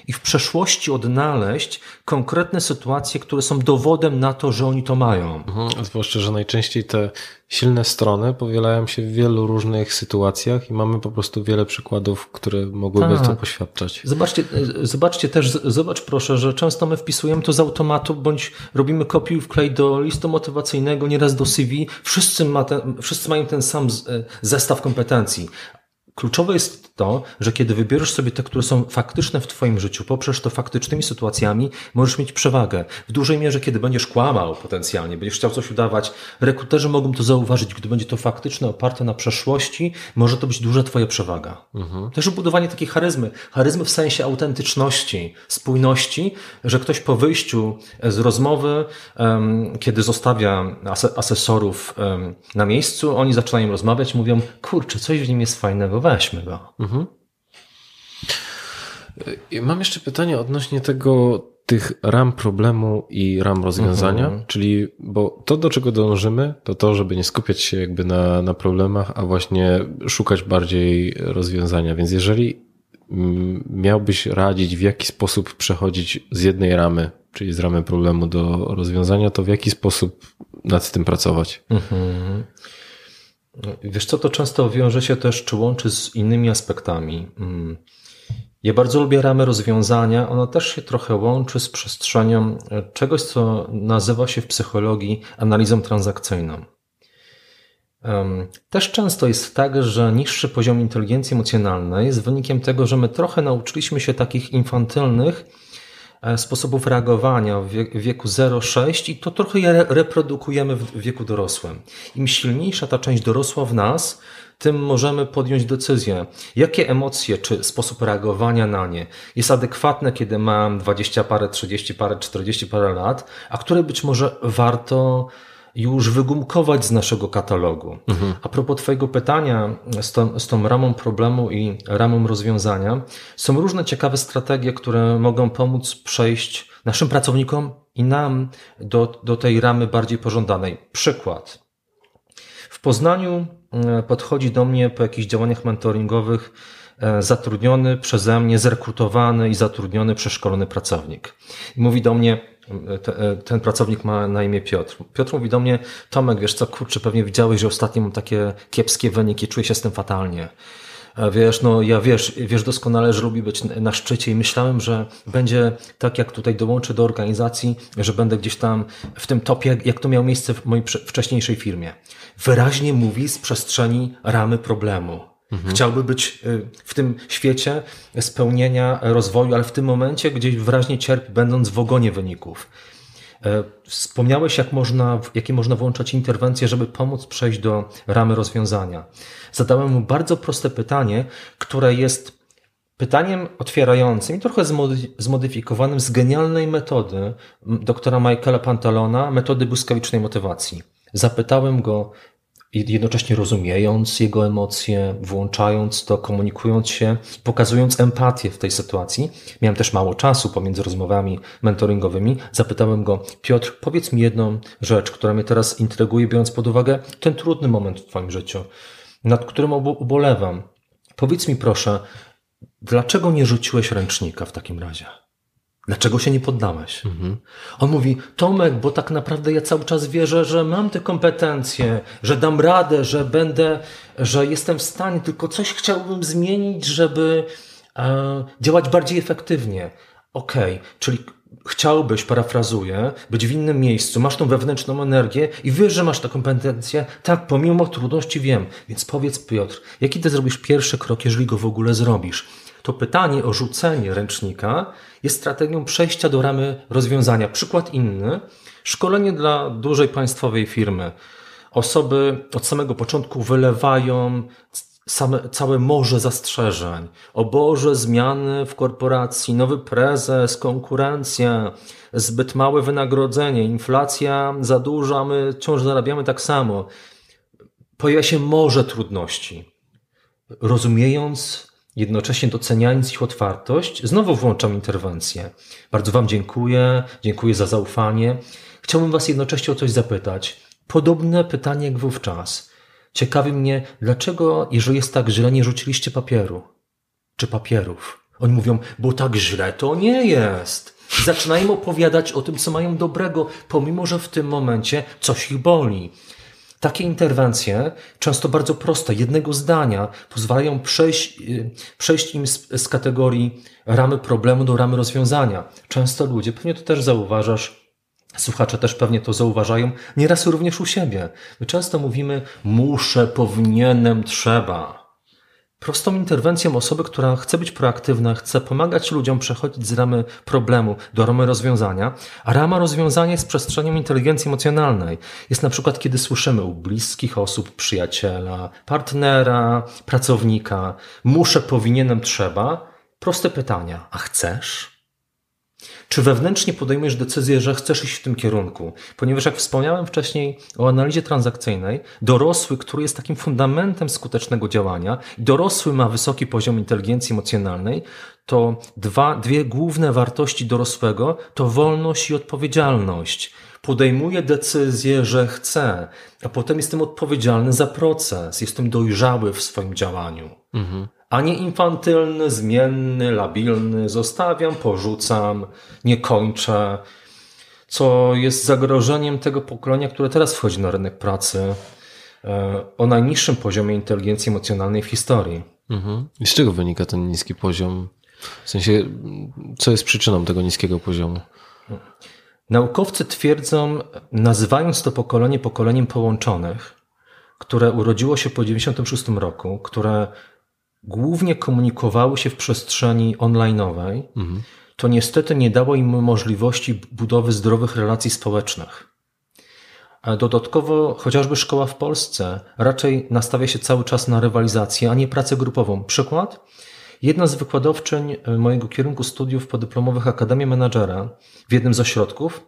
Speaker 1: i w przeszłości odnaleźć konkretne sytuacje, które są dowodem na to, że oni to mają.
Speaker 3: Mhm, zwłaszcza, że najczęściej te silne strony powielają się w wielu różnych sytuacjach i mamy po prostu wiele przykładów, które mogłyby tak. to poświadczać.
Speaker 1: Zobaczcie, zobaczcie też, zobacz proszę, że często my wpisujemy to z automatu, bądź robimy kopiuj wklej do listu motywacyjnego, nieraz do CV. Wszyscy, ma ten, wszyscy mają ten sam zestaw kompetencji, Kluczowe jest to, że kiedy wybierzesz sobie te, które są faktyczne w Twoim życiu, poprzez to faktycznymi sytuacjami, możesz mieć przewagę. W dużej mierze, kiedy będziesz kłamał potencjalnie, będziesz chciał coś udawać, rekruterzy mogą to zauważyć. Gdy będzie to faktyczne, oparte na przeszłości, może to być duża Twoja przewaga. Mhm. Też budowanie takiej charyzmy. Charyzmy w sensie autentyczności, spójności, że ktoś po wyjściu z rozmowy, kiedy zostawia asesorów na miejscu, oni zaczynają rozmawiać, mówią, kurczę, coś w nim jest fajnego, weźmy go. Mhm.
Speaker 3: Mam jeszcze pytanie odnośnie tego, tych ram problemu i ram rozwiązania, mhm. czyli, bo to, do czego dążymy, to to, żeby nie skupiać się jakby na, na problemach, a właśnie szukać bardziej rozwiązania. Więc jeżeli miałbyś radzić, w jaki sposób przechodzić z jednej ramy, czyli z ramy problemu do rozwiązania, to w jaki sposób nad tym pracować? Mhm.
Speaker 1: Wiesz co, to często wiąże się też, czy łączy z innymi aspektami. Mm. Ja bardzo lubię ramy rozwiązania. Ona też się trochę łączy z przestrzenią czegoś, co nazywa się w psychologii analizą transakcyjną. Też często jest tak, że niższy poziom inteligencji emocjonalnej jest wynikiem tego, że my trochę nauczyliśmy się takich infantylnych e, sposobów reagowania w wieku 0,6 i to trochę je reprodukujemy w wieku dorosłym. Im silniejsza ta część dorosła w nas, tym możemy podjąć decyzję, jakie emocje czy sposób reagowania na nie jest adekwatne, kiedy mam 20 parę, 30 parę, 40 parę lat, a które być może warto już wygumkować z naszego katalogu. Mhm. A propos Twojego pytania z tą, z tą ramą problemu i ramą rozwiązania, są różne ciekawe strategie, które mogą pomóc przejść naszym pracownikom i nam do, do tej ramy bardziej pożądanej. Przykład. W Poznaniu e, podchodzi do mnie po jakichś działaniach mentoringowych zatrudniony przeze mnie, zrekrutowany i zatrudniony, przeszkolony pracownik. I mówi do mnie, E, ten pracownik ma na imię Piotr. Piotr mówi do mnie, Tomek, wiesz co, kurczę, pewnie widziałeś, że ostatnio mam takie kiepskie wyniki, czuję się z tym fatalnie. E, wiesz, no ja wiesz, wiesz doskonale, że lubi być na szczycie i myślałem, że będzie tak, jak tutaj dołączę do organizacji, że będę gdzieś tam w tym topie, jak to miało miejsce w mojej wcześniejszej firmie. Wyraźnie mówi z przestrzeni ramy problemu. Mhm. Chciałby być y, w tym świecie spełnienia rozwoju, ale w tym momencie gdzieś wyraźnie cierpi, będąc w ogonie wyników. E, wspomniałeś, jak można, jakie można włączać interwencje, żeby pomóc przejść do ramy rozwiązania. Zadałem mu bardzo proste pytanie, które jest pytaniem otwierającym i trochę zmodyfikowanym z genialnej metody doktora Michaela Pantalona, metody błyskawicznej motywacji. Zapytałem go, jednocześnie rozumiejąc jego emocje, włączając to, komunikując się, pokazując empatię w tej sytuacji. Miałem też mało czasu pomiędzy rozmowami mentoringowymi. Zapytałem go, Piotr, powiedz mi jedną rzecz, która mnie teraz intryguje, biorąc pod uwagę ten trudny moment w Twoim życiu, nad którym ubolewam. Powiedz mi proszę, dlaczego nie rzuciłeś ręcznika w takim razie? Dlaczego się nie poddałeś? Mhm. On mówi, Tomek, bo tak naprawdę ja cały czas wierzę, że mam te kompetencje, że dam radę, że będę, że jestem w stanie, tylko coś chciałbym zmienić, żeby e, działać bardziej efektywnie. Okej, okay, czyli chciałbyś, parafrazuję, być w innym miejscu, masz tą wewnętrzną energię i wiesz, że masz tę kompetencję. Tak, pomimo trudności wiem. Więc powiedz, Piotr, jaki ty zrobisz pierwszy krok, jeżeli go w ogóle zrobisz? to pytanie o rzucenie ręcznika jest strategią przejścia do ramy rozwiązania. Przykład inny. Szkolenie dla dużej państwowej firmy. Osoby od samego początku wylewają same, całe morze zastrzeżeń. O Boże, zmiany w korporacji, nowy prezes, konkurencja, zbyt małe wynagrodzenie, inflacja za duża, my wciąż zarabiamy tak samo. Pojawia się morze trudności. Rozumiejąc Jednocześnie doceniając ich otwartość, znowu włączam interwencję. Bardzo Wam dziękuję, dziękuję za zaufanie. Chciałbym Was jednocześnie o coś zapytać. Podobne pytanie jak wówczas. Ciekawi mnie, dlaczego, jeżeli jest tak źle, nie rzuciliście papieru? Czy papierów? Oni mówią, bo tak źle to nie jest. Zaczynają opowiadać o tym, co mają dobrego, pomimo że w tym momencie coś ich boli. Takie interwencje, często bardzo proste, jednego zdania, pozwalają przejść, y, przejść im z, z kategorii ramy problemu do ramy rozwiązania. Często ludzie, pewnie to też zauważasz, Słuchacze też pewnie to zauważają, nieraz również u siebie. My często mówimy, muszę, powinienem, trzeba prostą interwencją osoby, która chce być proaktywna, chce pomagać ludziom przechodzić z ramy problemu do ramy rozwiązania, a rama rozwiązania jest przestrzenią inteligencji emocjonalnej. Jest na przykład, kiedy słyszymy u bliskich osób, przyjaciela, partnera, pracownika, muszę, powinienem, trzeba, proste pytania, a chcesz? Czy wewnętrznie podejmujesz decyzję, że chcesz iść w tym kierunku? Ponieważ jak wspomniałem wcześniej o analizie transakcyjnej, dorosły, który jest takim fundamentem skutecznego działania, dorosły ma wysoki poziom inteligencji emocjonalnej, to dwa, dwie główne wartości dorosłego to wolność i odpowiedzialność podejmuje decyzję, że chce, a potem jestem odpowiedzialny za proces, jestem dojrzały w swoim działaniu. Mhm a nie infantylny, zmienny, labilny, zostawiam, porzucam, nie kończę, co jest zagrożeniem tego pokolenia, które teraz wchodzi na rynek pracy. e, o najniższym poziomie inteligencji emocjonalnej w historii.
Speaker 3: Mhm. I z czego wynika ten niski poziom? W sensie, co jest przyczyną tego niskiego poziomu?
Speaker 1: Naukowcy twierdzą, nazywając to pokolenie pokoleniem połączonych, które urodziło się po 1996 roku, które głównie komunikowały się w przestrzeni online'owej, mhm. to niestety nie dało im możliwości budowy zdrowych relacji społecznych. A dodatkowo chociażby szkoła w Polsce raczej nastawia się cały czas na rywalizację, a nie pracę grupową. Przykład? Jedna z wykładowczyń e, mojego kierunku studiów podyplomowych Akademii Menadżera w jednym z ośrodków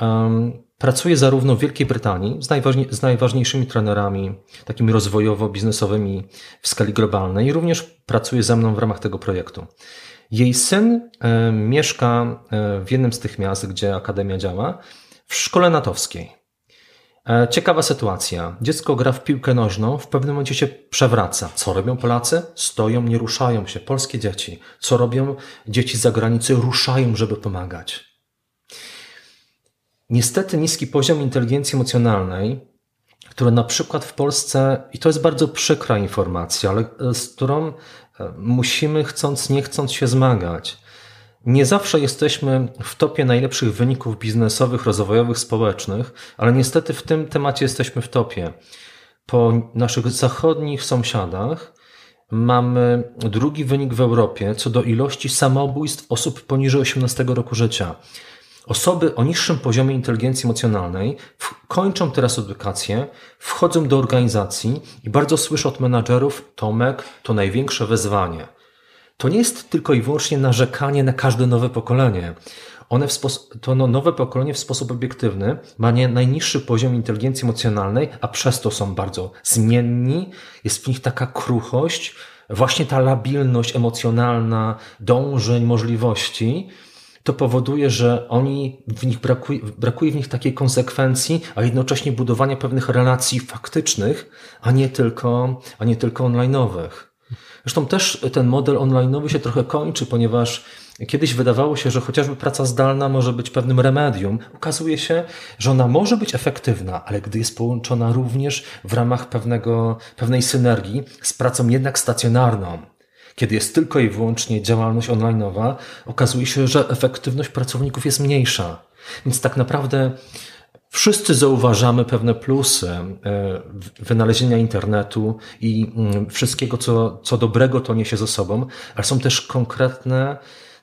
Speaker 1: um, pracuje zarówno w Wielkiej Brytanii z, najważniej, z najważniejszymi trenerami, takimi rozwojowo-biznesowymi w skali globalnej, i również pracuje ze mną w ramach tego projektu. Jej syn e, mieszka e, w jednym z tych miast, gdzie Akademia działa, w szkole natowskiej. E, ciekawa sytuacja. Dziecko gra w piłkę nożną, w pewnym momencie się przewraca. Co robią Polacy? Stoją, nie ruszają się. Polskie dzieci. Co robią dzieci z zagranicy? Ruszają, żeby pomagać. Niestety niski poziom inteligencji emocjonalnej, który na przykład w Polsce, i to jest bardzo przykra informacja, ale z którą e, musimy chcąc, nie chcąc się zmagać. Nie zawsze jesteśmy w topie najlepszych wyników biznesowych, rozwojowych, społecznych, ale niestety w tym temacie jesteśmy w topie. Po naszych zachodnich sąsiadach mamy drugi wynik w Europie co do ilości samobójstw osób poniżej 18 roku życia. Osoby o niższym poziomie inteligencji emocjonalnej kończą teraz edukację, wchodzą do organizacji i bardzo słyszę od menadżerów: Tomek, to największe wyzwanie. To nie jest tylko i wyłącznie narzekanie na każde nowe pokolenie. One to no, nowe pokolenie w sposób obiektywny ma nie najniższy poziom inteligencji emocjonalnej, a przez to są bardzo zmienni, jest w nich taka kruchość, właśnie ta labilność emocjonalna, dążeń, możliwości, to powoduje, że oni w nich brakuje, brakuje w nich takiej konsekwencji, a jednocześnie budowania pewnych relacji faktycznych, a nie tylko, a nie tylko online'owych. Zresztą też ten model online'owy się trochę kończy, ponieważ kiedyś wydawało się, że chociażby praca zdalna może być pewnym remedium. Okazuje się, że ona może być efektywna, ale gdy jest połączona również w ramach pewnego, pewnej synergii z pracą jednak stacjonarną, kiedy jest tylko i wyłącznie działalność online'owa, okazuje się, że efektywność pracowników jest mniejsza. Więc tak naprawdę Wszyscy zauważamy pewne plusy e, wynalezienia internetu i mm, wszystkiego, co, co dobrego to niesie ze sobą, ale są też konkretne,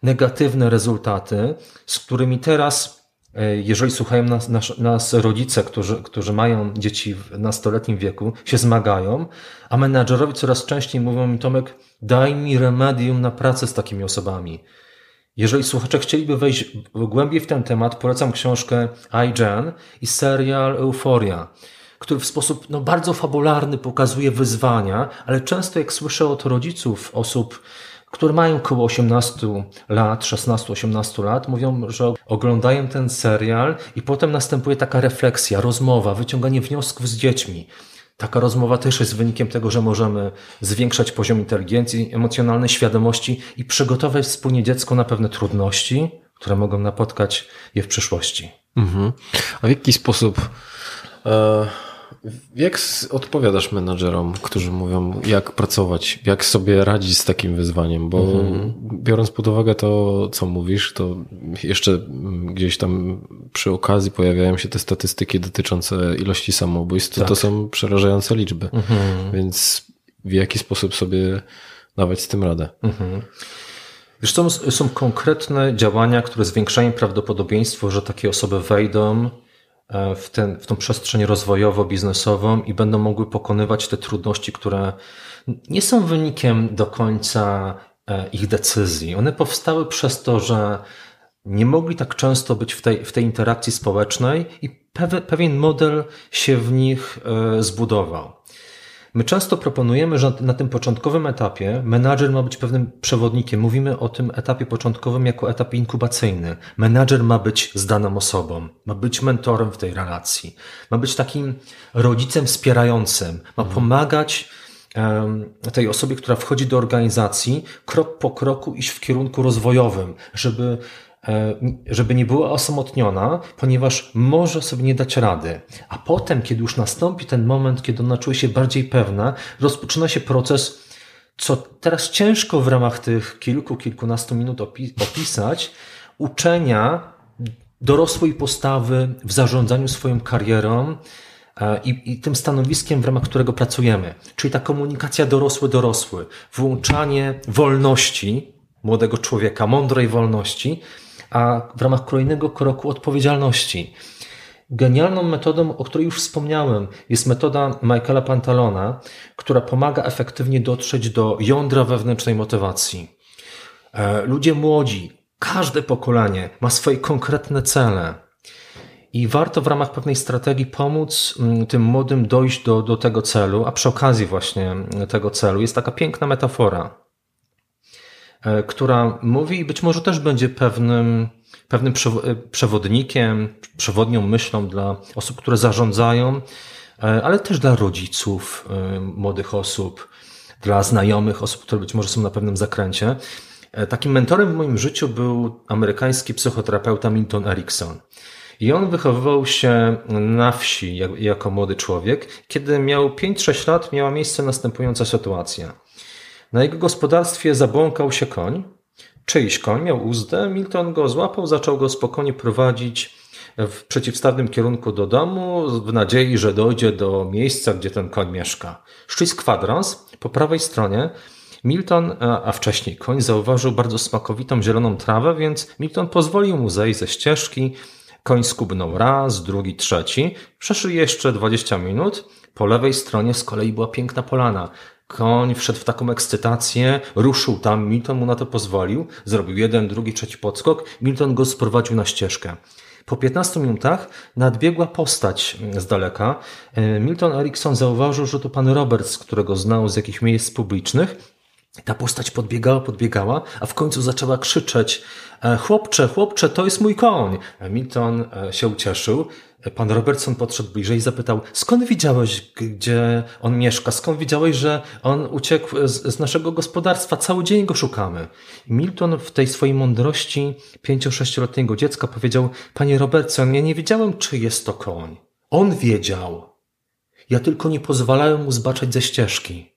Speaker 1: negatywne rezultaty, z którymi teraz, jeżeli słuchają nas, nas, nas rodzice, którzy, którzy mają dzieci w nastoletnim wieku, się zmagają, a menadżerowie coraz częściej mówią mi, Tomek, daj mi remedium na pracę z takimi osobami. Jeżeli słuchacze chcieliby wejść głębiej w ten temat, polecam książkę iGen i serial Euforia, który w sposób no, bardzo fabularny pokazuje wyzwania, ale często jak słyszę od rodziców osób, które mają około 18 lat, 16-18 lat, mówią, że oglądają ten serial i potem następuje taka refleksja, rozmowa, wyciąganie wniosków z dziećmi. Taka rozmowa też jest wynikiem tego, że możemy zwiększać poziom inteligencji emocjonalnej, świadomości i przygotować wspólnie dziecko na pewne trudności, które mogą napotkać je w przyszłości. Mhm.
Speaker 3: A w jaki sposób e, jak odpowiadasz menadżerom, którzy mówią, jak pracować, jak sobie radzić z takim wyzwaniem? Bo mhm. biorąc pod uwagę to, co mówisz, to jeszcze gdzieś tam przy okazji pojawiają się te statystyki dotyczące ilości samobójstw. Tak. To są przerażające liczby. Mhm. Więc w jaki sposób sobie dawać z tym radę? Mhm.
Speaker 1: Wiesz, są, są konkretne działania, które zwiększają prawdopodobieństwo, że takie osoby wejdą w, ten, w tą przestrzeń rozwojowo-biznesową i będą mogły pokonywać te trudności, które nie są wynikiem do końca e, ich decyzji. One powstały przez to, że nie mogli tak często być w tej, w tej interakcji społecznej i pewien model się w nich e, zbudował. My często proponujemy, że na tym początkowym etapie menadżer ma być pewnym przewodnikiem. Mówimy o tym etapie początkowym jako etap inkubacyjny. Menadżer ma być z daną osobą, ma być mentorem w tej relacji, ma być takim rodzicem wspierającym, ma mhm. pomagać tej osobie, która wchodzi do organizacji, krok po kroku iść w kierunku rozwojowym, żeby żeby nie była osamotniona, ponieważ może sobie nie dać rady. A potem, kiedy już nastąpi ten moment, kiedy ona czuje się bardziej pewna, rozpoczyna się proces, co teraz ciężko w ramach tych kilku, kilkunastu minut opisać, uczenia dorosłej postawy w zarządzaniu swoją karierą, e, i, i, tym stanowiskiem, w ramach którego pracujemy. Czyli ta komunikacja dorosły-dorosły, włączanie wolności młodego człowieka, mądrej wolności, a w ramach kolejnego kroku odpowiedzialności. Genialną metodą, o której już wspomniałem, jest metoda Michaela Pantalona, która pomaga efektywnie dotrzeć do jądra wewnętrznej motywacji. E, ludzie młodzi, każde pokolenie ma swoje konkretne cele. I warto w ramach pewnej strategii pomóc mm, tym młodym dojść do, do tego celu, a przy okazji właśnie tego celu jest taka piękna metafora, która mówi i być może też będzie pewnym, pewnym e, przewodnikiem, przewodnią myślą dla osób, które zarządzają, e, ale też dla rodziców młodych osób, dla znajomych osób, które być może są na pewnym zakręcie. Takim mentorem w moim życiu był amerykański psychoterapeuta Milton Erickson. I on wychowywał się na wsi jako młody człowiek. Kiedy miał 5-6 lat, miała miejsce następująca sytuacja. Na jego gospodarstwie zabłąkał się koń. Czyjś koń miał uzdę, Milton go złapał, zaczął go spokojnie prowadzić w przeciwstawnym kierunku do domu, w nadziei, że dojdzie do miejsca, gdzie ten koń mieszka. Szczyć kwadrans, po prawej stronie Milton, a wcześniej koń, zauważył bardzo smakowitą zieloną trawę, więc Milton pozwolił mu zejść ze ścieżki, Koń skubnął raz, drugi, trzeci. Przeszli jeszcze 20 minut. Po lewej stronie z kolei była piękna polana. Koń wszedł w taką ekscytację, ruszył tam, Milton mu na to pozwolił, zrobił jeden, drugi, trzeci podskok, Milton go sprowadził na ścieżkę. Po 15 minutach nadbiegła postać z daleka. E, Milton Erickson zauważył, że to pan Roberts, którego znał z jakichś miejsc publicznych, ta postać podbiegała, podbiegała, a w końcu zaczęła krzyczeć: e, Chłopcze, chłopcze, to jest mój koń. Milton e, się ucieszył. Pan Robertson podszedł bliżej i zapytał: Skąd widziałeś, gdzie on mieszka? Skąd widziałeś, że on uciekł z, z naszego gospodarstwa? Cały dzień go szukamy. Milton w tej swojej mądrości pięcio-sześcioletniego dziecka powiedział: Panie Robertson, ja nie wiedziałem, czy jest to koń. On wiedział. Ja tylko nie pozwalałem mu zbaczać ze ścieżki.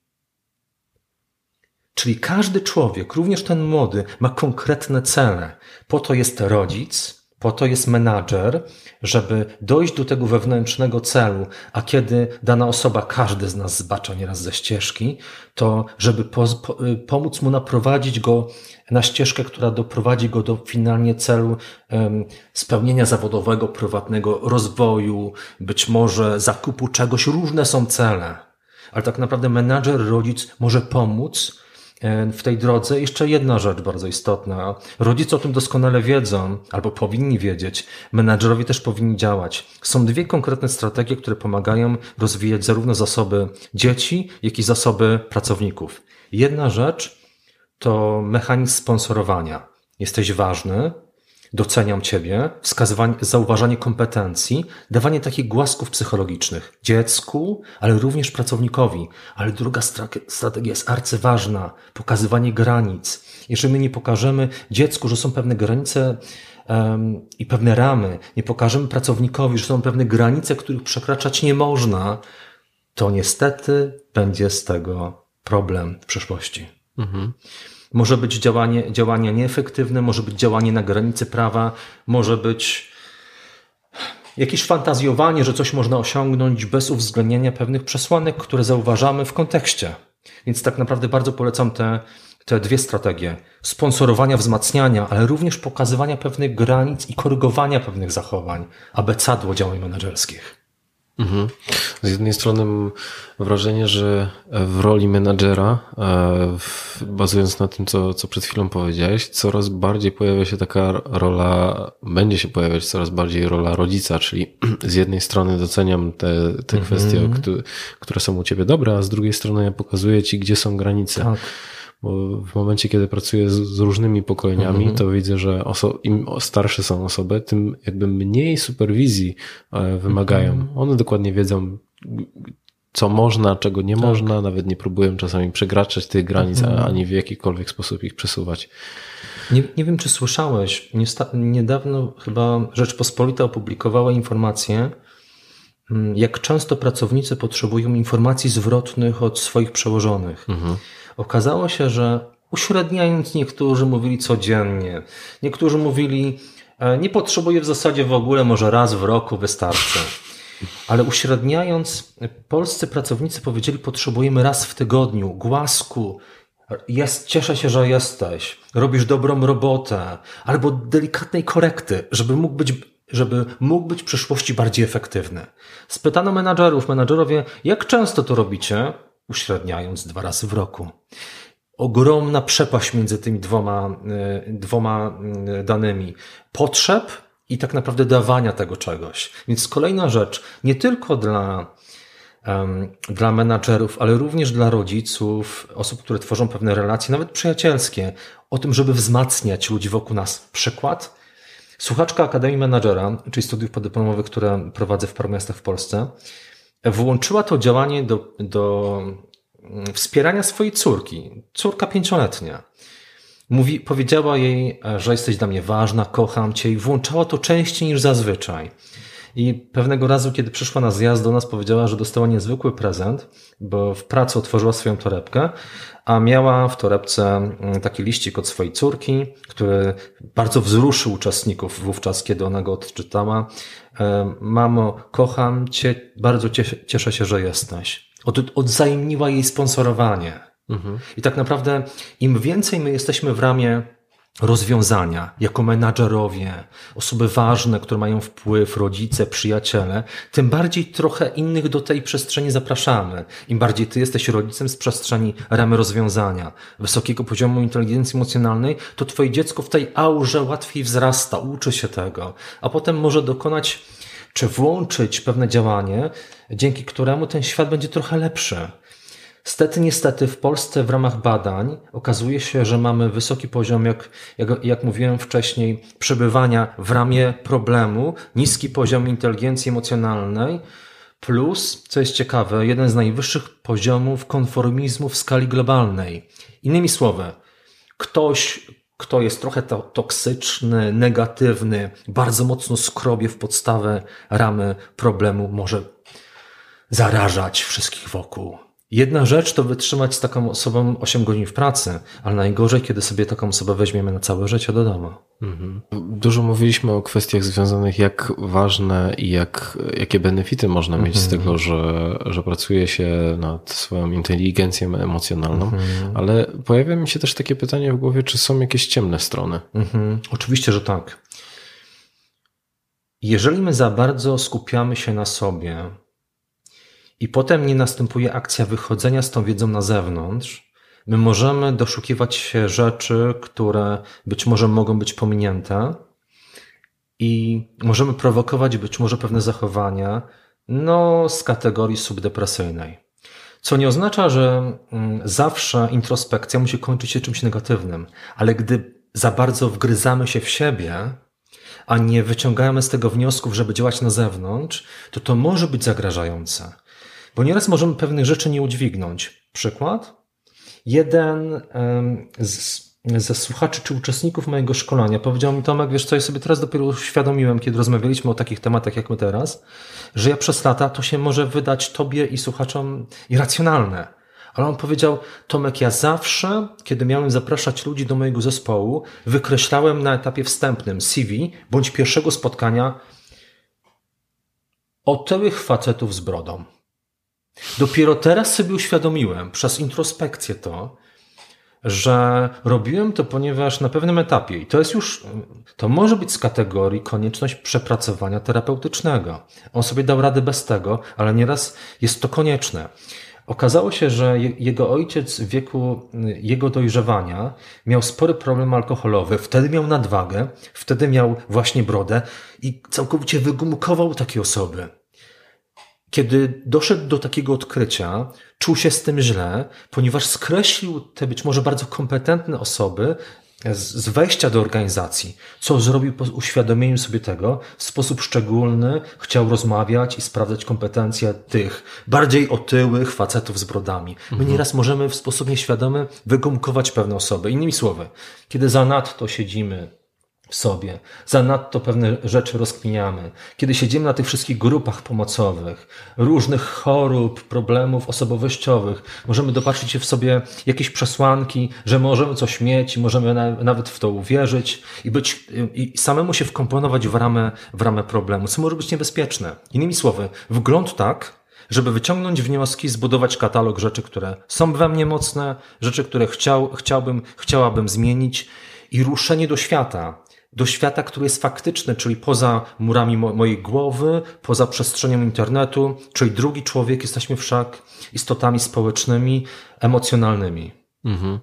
Speaker 1: Czyli każdy człowiek, również ten młody, ma konkretne cele. Po to jest rodzic, po to jest menadżer, żeby dojść do tego wewnętrznego celu, a kiedy dana osoba, każdy z nas zbacza nieraz ze ścieżki, to żeby po, po, y, pomóc mu naprowadzić go na ścieżkę, która doprowadzi go do finalnie celu um, spełnienia zawodowego, prywatnego rozwoju, być może zakupu czegoś. Różne są cele. Ale tak naprawdę menadżer, rodzic może pomóc, w tej drodze jeszcze jedna rzecz bardzo istotna. Rodzice o tym doskonale wiedzą, albo powinni wiedzieć. Menadżerowie też powinni działać. Są dwie konkretne strategie, które pomagają rozwijać zarówno zasoby dzieci, jak i zasoby pracowników. Jedna rzecz to mechanizm sponsorowania. Jesteś ważny, doceniam Ciebie, wskazywanie, zauważanie kompetencji, dawanie takich głasków psychologicznych dziecku, ale również pracownikowi. Ale druga strategia jest arcyważna, pokazywanie granic. Jeżeli my nie pokażemy dziecku, że są pewne granice um, i pewne ramy, nie pokażemy pracownikowi, że są pewne granice, których przekraczać nie można, to niestety będzie z tego problem w przyszłości. Mhm. Może być działanie, działanie nieefektywne, może być działanie na granicy prawa, może być jakieś fantazjowanie, że coś można osiągnąć bez uwzględnienia pewnych przesłanek, które zauważamy w kontekście. Więc tak naprawdę bardzo polecam te, te dwie strategie. Sponsorowania, wzmacniania, ale również pokazywania pewnych granic i korygowania pewnych zachowań. Abecadło działań menedżerskich.
Speaker 3: Mhm. Z jednej strony mam wrażenie, że w roli menadżera, e, bazując na tym, co, co przed chwilą powiedziałeś, coraz bardziej pojawia się taka rola, będzie się pojawiać coraz bardziej rola rodzica, czyli z jednej strony doceniam te, te mhm. kwestie, które, które są u ciebie dobre, a z drugiej strony ja pokazuję ci, gdzie są granice. Tak. Bo w momencie, kiedy pracuję z, z różnymi pokoleniami, mm -hmm. to widzę, że im starsze są osoby, tym jakby mniej superwizji e, wymagają. Mm -hmm. One dokładnie wiedzą, co można, czego nie tak. można, nawet nie próbują czasami przekraczać tych granic, mm -hmm. ani w jakikolwiek sposób ich przesuwać.
Speaker 1: Nie, nie wiem, czy słyszałeś, niedawno chyba Rzeczpospolita opublikowała informację, mm, jak często pracownicy potrzebują informacji zwrotnych od swoich przełożonych. Mhm. Okazało się, że uśredniając niektórzy mówili codziennie, niektórzy mówili e, nie potrzebuję w zasadzie w ogóle, może raz w roku wystarczy. Ale uśredniając, polscy pracownicy powiedzieli, potrzebujemy raz w tygodniu głasku, jest, cieszę się, że jesteś, robisz dobrą robotę, albo delikatnej korekty, żeby mógł być, żeby mógł być w przyszłości bardziej efektywny. Spytano menadżerów, menadżerowie, jak często to robicie? Uśredniając dwa razy w roku. Ogromna przepaść między tymi dwoma, y, dwoma y, danymi. Potrzeb i tak naprawdę dawania tego czegoś. Więc kolejna rzecz, nie tylko dla, um, dla menadżerów, ale również dla rodziców, osób, które tworzą pewne relacje, nawet przyjacielskie, o tym, żeby wzmacniać ludzi wokół nas. Przykład. Słuchaczka Akademii Menadżera, czyli studiów podyplomowych, które prowadzę w paru miastach w Polsce, włączyła to działanie do, do mm, wspierania swojej córki. Córka pięcioletnia. Mówi, powiedziała jej, e, że jesteś dla mnie ważna, kocham cię i włączała to częściej niż zazwyczaj. I pewnego razu, kiedy przyszła na zjazd do nas, powiedziała, że dostała niezwykły prezent, bo w pracy otworzyła swoją torebkę, a miała w torebce mm, taki liścik od swojej córki, który bardzo wzruszył uczestników wówczas, kiedy ona go odczytała. E, mamo, kocham cię, bardzo cieszę się, że jesteś. Od, odzajemniła jej sponsorowanie. Mhm. I tak naprawdę im więcej my jesteśmy w ramię rozwiązania, jako menadżerowie, osoby ważne, które mają wpływ, rodzice, przyjaciele, tym bardziej trochę innych do tej przestrzeni zapraszamy. Im bardziej ty jesteś rodzicem z przestrzeni ramy rozwiązania, wysokiego poziomu inteligencji emocjonalnej, to twoje dziecko w tej aurze łatwiej wzrasta, uczy się tego, a potem może dokonać czy włączyć pewne działanie, dzięki któremu ten świat będzie trochę lepszy. Stety, niestety w Polsce w ramach badań okazuje się, że mamy wysoki poziom, jak, jak, jak mówiłem wcześniej, przebywania w ramię problemu, niski poziom inteligencji emocjonalnej, plus, co jest ciekawe, jeden z najwyższych poziomów konformizmu w skali globalnej. Innymi słowy, ktoś, kto jest trochę to, toksyczny, negatywny, bardzo mocno skrobie w podstawę ramy problemu, może zarażać wszystkich wokół. Jedna rzecz to wytrzymać z taką osobą 8 godzin w pracy, ale najgorzej, kiedy sobie taką osobę weźmiemy na całe życie do domu. Mhm.
Speaker 3: Dużo mówiliśmy o kwestiach związanych, jak ważne i jak, jakie benefity można mieć z mhm. tego, że, że pracuje się nad swoją inteligencją emocjonalną, mhm. ale pojawia mi się też takie pytanie w głowie, czy są jakieś ciemne strony?
Speaker 1: Oczywiście, że tak. Jeżeli my za bardzo skupiamy się na sobie, i potem nie następuje akcja wychodzenia z tą wiedzą na zewnątrz, my możemy doszukiwać się rzeczy, które być może mogą być pominięte i możemy prowokować być może pewne zachowania, no, z kategorii subdepresyjnej. Co nie oznacza, że mm, zawsze introspekcja musi kończyć się czymś negatywnym, ale gdy za bardzo wgryzamy się w siebie, a nie wyciągamy z tego wniosków, żeby działać na zewnątrz, to to może być zagrażające. Bo nieraz możemy pewnych rzeczy nie udźwignąć. Przykład? Jeden z, ze słuchaczy czy uczestników mojego szkolenia powiedział mi, Tomek, wiesz co, ja sobie teraz dopiero uświadomiłem, kiedy rozmawialiśmy o takich tematach jak my teraz, że ja przez lata to się może wydać tobie i słuchaczom irracjonalne. Ale on powiedział, Tomek, ja zawsze, kiedy miałem zapraszać ludzi do mojego zespołu, wykreślałem na etapie wstępnym CV bądź pierwszego spotkania otyłych facetów z brodą. Dopiero teraz sobie uświadomiłem przez introspekcję to, że robiłem to, ponieważ na pewnym etapie, i to jest już, to może być z kategorii konieczność przepracowania terapeutycznego. On sobie dał radę bez tego, ale nieraz jest to konieczne. Okazało się, że jego ojciec w wieku jego dojrzewania miał spory problem alkoholowy, wtedy miał nadwagę, wtedy miał właśnie brodę i całkowicie wygumkował takie osoby. Kiedy doszedł do takiego odkrycia, czuł się z tym źle, ponieważ skreślił te być może bardzo kompetentne osoby z wejścia do organizacji, co zrobił po uświadomieniu sobie tego, w sposób szczególny chciał rozmawiać i sprawdzać kompetencje tych bardziej otyłych facetów z brodami. My mhm. nieraz możemy w sposób nieświadomy wygumkować pewne osoby. Innymi słowy, kiedy zanadto siedzimy sobie. Zanadto pewne rzeczy rozkminiamy. Kiedy siedzimy na tych wszystkich grupach pomocowych, różnych chorób, problemów osobowościowych, możemy dopatrzyć w sobie jakieś przesłanki, że możemy coś mieć możemy nawet w to uwierzyć i być, i samemu się wkomponować w ramę, w ramę problemu, co może być niebezpieczne. Innymi słowy, wgląd tak, żeby wyciągnąć wnioski, zbudować katalog rzeczy, które są we mnie mocne, rzeczy, które chciał, chciałbym, chciałabym zmienić i ruszenie do świata, do świata, który jest faktyczny, czyli poza murami mo mojej głowy, poza przestrzenią internetu, czyli drugi człowiek, jesteśmy wszak istotami społecznymi, emocjonalnymi. Mhm.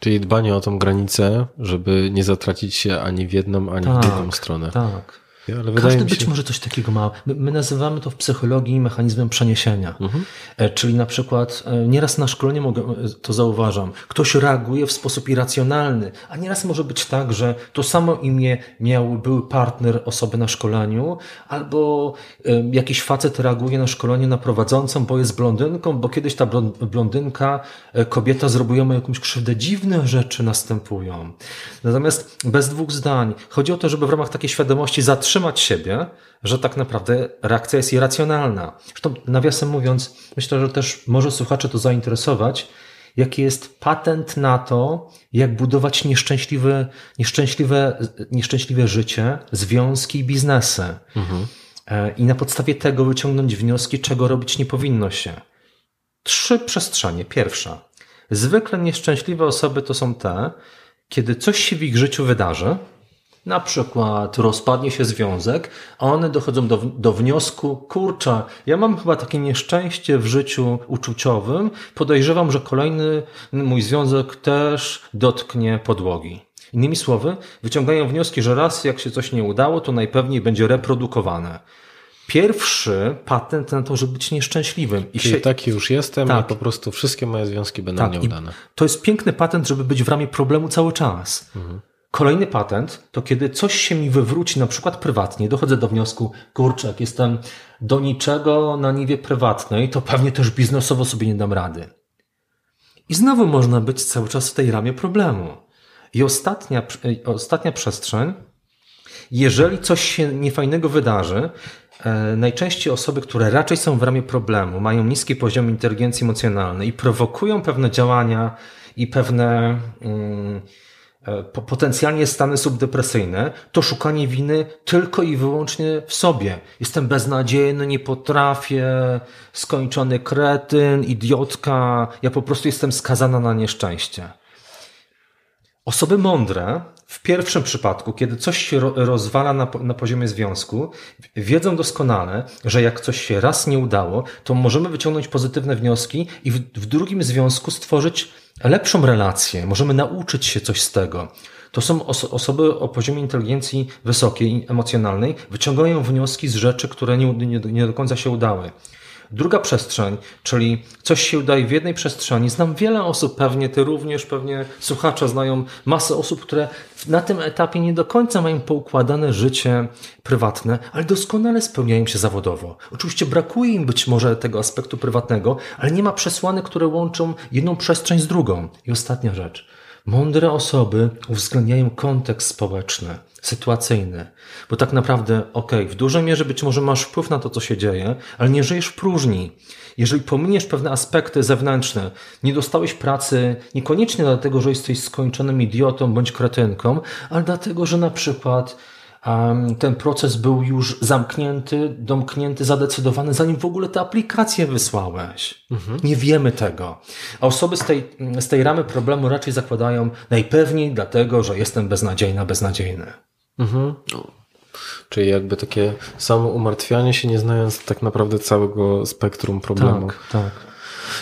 Speaker 3: Czyli dbanie o tą granicę, żeby nie zatracić się ani w jedną, ani tak, w drugą stronę.
Speaker 1: Tak. Ale Każdy być się... może coś takiego ma. My, my, nazywamy to w psychologii mechanizmem przeniesienia. Mhm. E, czyli na przykład, e, nieraz na szkoleniu mogę, e, to zauważam, ktoś reaguje w sposób irracjonalny, a nieraz może być tak, że to samo imię miał były partner osoby na szkoleniu, albo jakiś facet reaguje na szkolenie na prowadzącą, bo jest blondynką, bo kiedyś ta blondynka, kobieta zrobiła mu jakąś krzywdę. Dziwne rzeczy następują. Natomiast bez dwóch zdań. Chodzi o to, żeby w ramach takiej świadomości zatrzymać zatrzymać siebie, że tak naprawdę reakcja jest irracjonalna. Zresztą, nawiasem mówiąc, myślę, że też może słuchacze to zainteresować, jaki jest patent na to, jak budować nieszczęśliwe, nieszczęśliwe, nieszczęśliwe życie, związki i biznesy. Mhm. E, I na podstawie tego wyciągnąć wnioski, czego robić nie powinno się. Trzy przestrzenie. Pierwsza. Zwykle nieszczęśliwe osoby to są te, kiedy coś się w ich życiu wydarzy, na przykład rozpadnie się związek, a one dochodzą do, do wniosku, kurczę, ja mam chyba takie nieszczęście w życiu uczuciowym, podejrzewam, że kolejny mój związek też dotknie podłogi. Innymi słowy, wyciągają wnioski, że raz jak się coś nie udało, to najpewniej będzie reprodukowane. Pierwszy patent na to, żeby być nieszczęśliwym.
Speaker 3: I Czyli się... taki już jestem tak. i po prostu wszystkie moje związki będą tak. nieudane. I
Speaker 1: to jest piękny patent, żeby być w ramie problemu cały czas. Mhm. Kolejny patent to kiedy coś się mi wywróci, na przykład prywatnie, dochodzę do wniosku, kurczę, jak jestem do niczego na niwie prywatnej, to pewnie też biznesowo sobie nie dam rady. I znowu można być cały czas w tej ramie problemu. I ostatnia, ostatnia przestrzeń, jeżeli coś się niefajnego wydarzy, e, najczęściej osoby, które raczej są w ramie problemu, mają niski poziom inteligencji emocjonalnej i prowokują pewne działania i pewne. E, potencjalnie stany subdepresyjne, to szukanie winy tylko i wyłącznie w sobie. Jestem beznadziejny, nie potrafię, skończony kretyn, idiotka, ja po prostu jestem skazana na nieszczęście. Osoby mądre, w pierwszym przypadku, kiedy coś się rozwala na, na poziomie związku, wiedzą doskonale, że jak coś się raz nie udało, to możemy wyciągnąć pozytywne wnioski i w, w drugim związku stworzyć lepszą relację, możemy nauczyć się coś z tego. To są oso osoby o poziomie inteligencji wysokiej, emocjonalnej, wyciągają wnioski z rzeczy, które nie, nie, nie do końca się udały. Druga przestrzeń, czyli coś się udaje w jednej przestrzeni. Znam wiele osób, pewnie ty również, pewnie słuchacze znają masę osób, które na tym etapie nie do końca mają poukładane życie prywatne, ale doskonale spełniają się zawodowo. Oczywiście brakuje im być może tego aspektu prywatnego, ale nie ma przesłanek, które łączą jedną przestrzeń z drugą. I ostatnia rzecz. Mądre osoby uwzględniają kontekst społeczny, sytuacyjny, bo tak naprawdę, okej, okay, w dużej mierze być może masz wpływ na to, co się dzieje, ale nie żyjesz w próżni. Jeżeli pominiesz pewne aspekty zewnętrzne, nie dostałeś pracy niekoniecznie dlatego, że jesteś skończonym idiotą bądź kretynką, ale dlatego, że na przykład ten proces był już zamknięty, domknięty, zadecydowany, zanim w ogóle tę aplikację wysłałeś. Mhm. Nie wiemy tego. A osoby z tej, z tej ramy problemu raczej zakładają najpewniej dlatego, że jestem beznadziejna, beznadziejny. Mhm.
Speaker 3: Czyli jakby takie samo umartwianie się, nie znając tak naprawdę całego spektrum problemu.
Speaker 1: Tak, tak.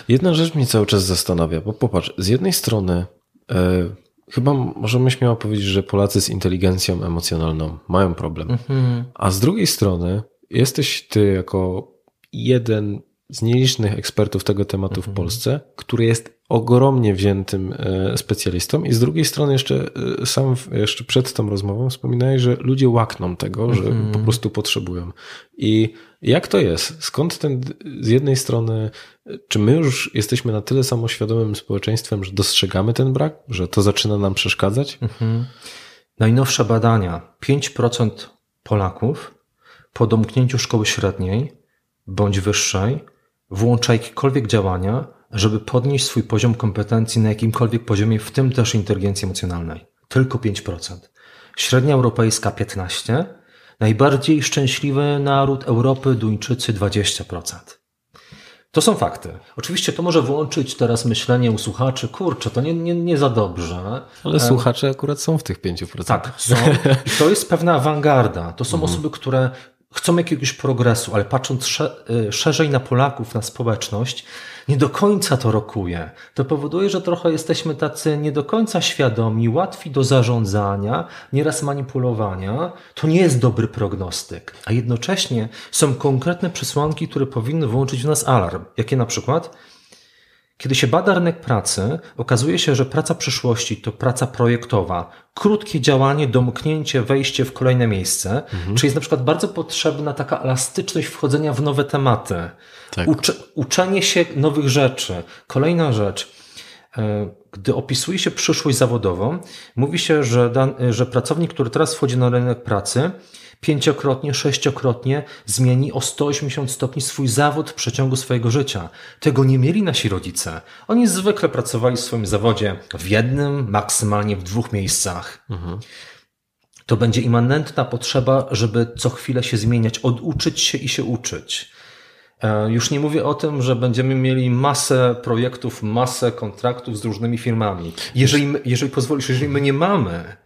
Speaker 3: Jedna rzecz mnie cały czas zastanawia, bo popatrz, z jednej strony e, Chyba możemy śmiało powiedzieć, że Polacy z inteligencją emocjonalną mają problem. Mhm. A z drugiej strony jesteś ty jako jeden z nielicznych ekspertów tego tematu w Polsce, który jest ogromnie wziętym e, specjalistą i z drugiej strony jeszcze e, sam jeszcze przed tą rozmową wspominałeś, że ludzie łakną tego, że po prostu potrzebują. I jak to jest? Skąd ten z jednej strony, czy my już jesteśmy na tyle samoświadomym społeczeństwem, że dostrzegamy ten brak, że to zaczyna nam przeszkadzać?
Speaker 1: Najnowsze badania. 5% Polaków po domknięciu szkoły średniej bądź wyższej włącza jakiekolwiek działania, żeby podnieść swój poziom kompetencji na jakimkolwiek poziomie, w tym też inteligencji emocjonalnej. Tylko 5%. Średnia europejska 15%. Najbardziej szczęśliwy naród Europy, Duńczycy 20%. To są fakty. Oczywiście to może włączyć teraz myślenie u słuchaczy, kurczę, to nie, nie, nie za dobrze.
Speaker 3: Ale słuchacze akurat są w tych 5%.
Speaker 1: Tak, są. I to jest pewna awangarda. To są osoby, które chcą jakiegoś progresu, ale patrząc y, szerzej na Polaków, na społeczność, nie do końca to rokuje. To powoduje, że trochę jesteśmy tacy nie do końca świadomi, łatwi do zarządzania, nieraz manipulowania. To nie jest dobry prognostyk. A jednocześnie są konkretne przesłanki, które powinny włączyć w nas alarm. Jakie na przykład? Kiedy się bada rynek pracy, okazuje się, że praca przyszłości to praca projektowa, krótkie działanie, domknięcie, wejście w kolejne miejsce, mhm. czyli jest na przykład bardzo potrzebna taka elastyczność wchodzenia w nowe tematy, tak. Ucze, uczenie się nowych rzeczy. Kolejna rzecz, e, gdy opisuje się przyszłość zawodową, mówi się, że, dan, że pracownik, który teraz wchodzi na rynek pracy, pięciokrotnie, sześciokrotnie zmieni o 180 stopni swój zawód w przeciągu swojego życia. Tego nie mieli nasi rodzice. Oni zwykle pracowali w swoim zawodzie w jednym, maksymalnie w dwóch miejscach. Mhm. To będzie immanentna potrzeba, żeby co chwilę się zmieniać, oduczyć się i się uczyć. E, już nie mówię o tym, że będziemy mieli masę projektów, masę kontraktów z różnymi firmami. Jeżeli, jeżeli pozwolisz, jeżeli my nie mamy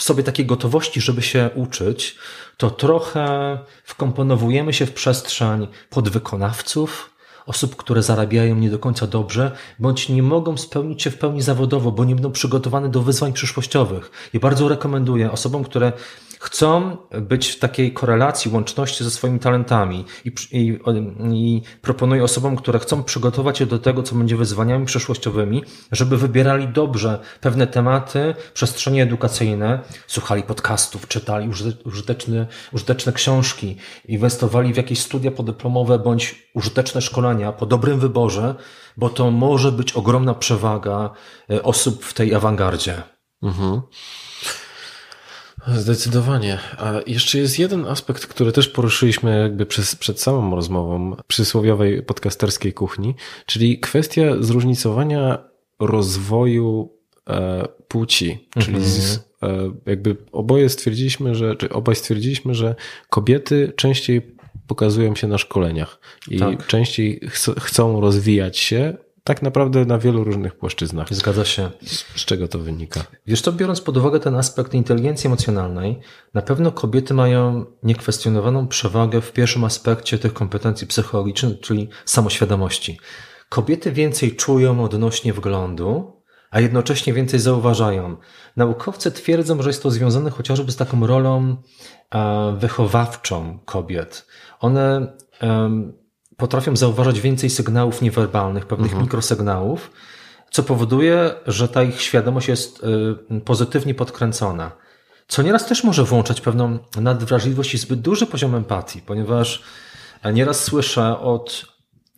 Speaker 1: w sobie takiej gotowości, żeby się uczyć, to trochę wkomponowujemy się w przestrzeń podwykonawców, osób, które zarabiają nie do końca dobrze, bądź nie mogą spełnić się w pełni zawodowo, bo nie będą przygotowane do wyzwań przyszłościowych. I bardzo rekomenduję osobom, które chcą być w takiej korelacji, łączności ze swoimi talentami i, i, i proponuję osobom, które chcą przygotować się do tego, co będzie wyzwaniami przyszłościowymi, żeby wybierali dobrze pewne tematy, przestrzenie edukacyjne, słuchali podcastów, czytali użyteczne, użyteczne książki, inwestowali w jakieś studia podyplomowe bądź użyteczne szkolenia po dobrym wyborze, bo to może być ogromna przewaga e, osób w tej awangardzie. Mhm.
Speaker 3: Zdecydowanie. A jeszcze jest jeden aspekt, który też poruszyliśmy jakby przez, przed samą rozmową przysłowiowej podcasterskiej kuchni, czyli kwestia zróżnicowania rozwoju e, płci. Czyli mhm. z, e, jakby oboje stwierdziliśmy, że, czy obaj stwierdziliśmy, że kobiety częściej pokazują się na szkoleniach i tak. częściej ch chcą rozwijać się, tak naprawdę na wielu różnych płaszczyznach.
Speaker 1: Zgadza się.
Speaker 3: Z czego to wynika?
Speaker 1: Wiesz to biorąc pod uwagę ten aspekt inteligencji emocjonalnej, na pewno kobiety mają niekwestionowaną przewagę w pierwszym aspekcie tych kompetencji psychologicznych, czyli samoświadomości. Kobiety więcej czują odnośnie wglądu, a jednocześnie więcej zauważają. Naukowcy twierdzą, że jest to związane chociażby z taką rolą e, wychowawczą kobiet. One potrafią zauważać więcej sygnałów niewerbalnych, pewnych mhm. mikrosygnałów, co powoduje, że ta ich świadomość jest y, pozytywnie podkręcona. Co nieraz też może włączać pewną nadwrażliwość i zbyt duży poziom empatii, ponieważ nieraz słyszę od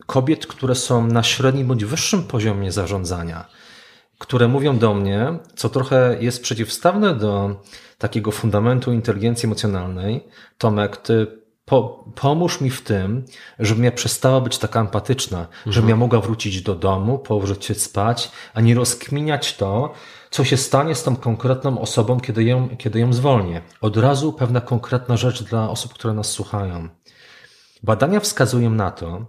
Speaker 1: kobiet, które są na średnim bądź wyższym poziomie zarządzania, które mówią do mnie, co trochę jest przeciwstawne do takiego fundamentu inteligencji emocjonalnej. Tomek, ty po, pomóż mi w tym, żebym ja przestała być taka empatyczna, mhm. żebym ja mogła wrócić do domu, położyć się spać, a nie rozkminiać to, co się stanie z tą konkretną osobą, kiedy ją, kiedy ją zwolnię. Od razu pewna konkretna rzecz dla osób, które nas słuchają. Badania wskazują na to,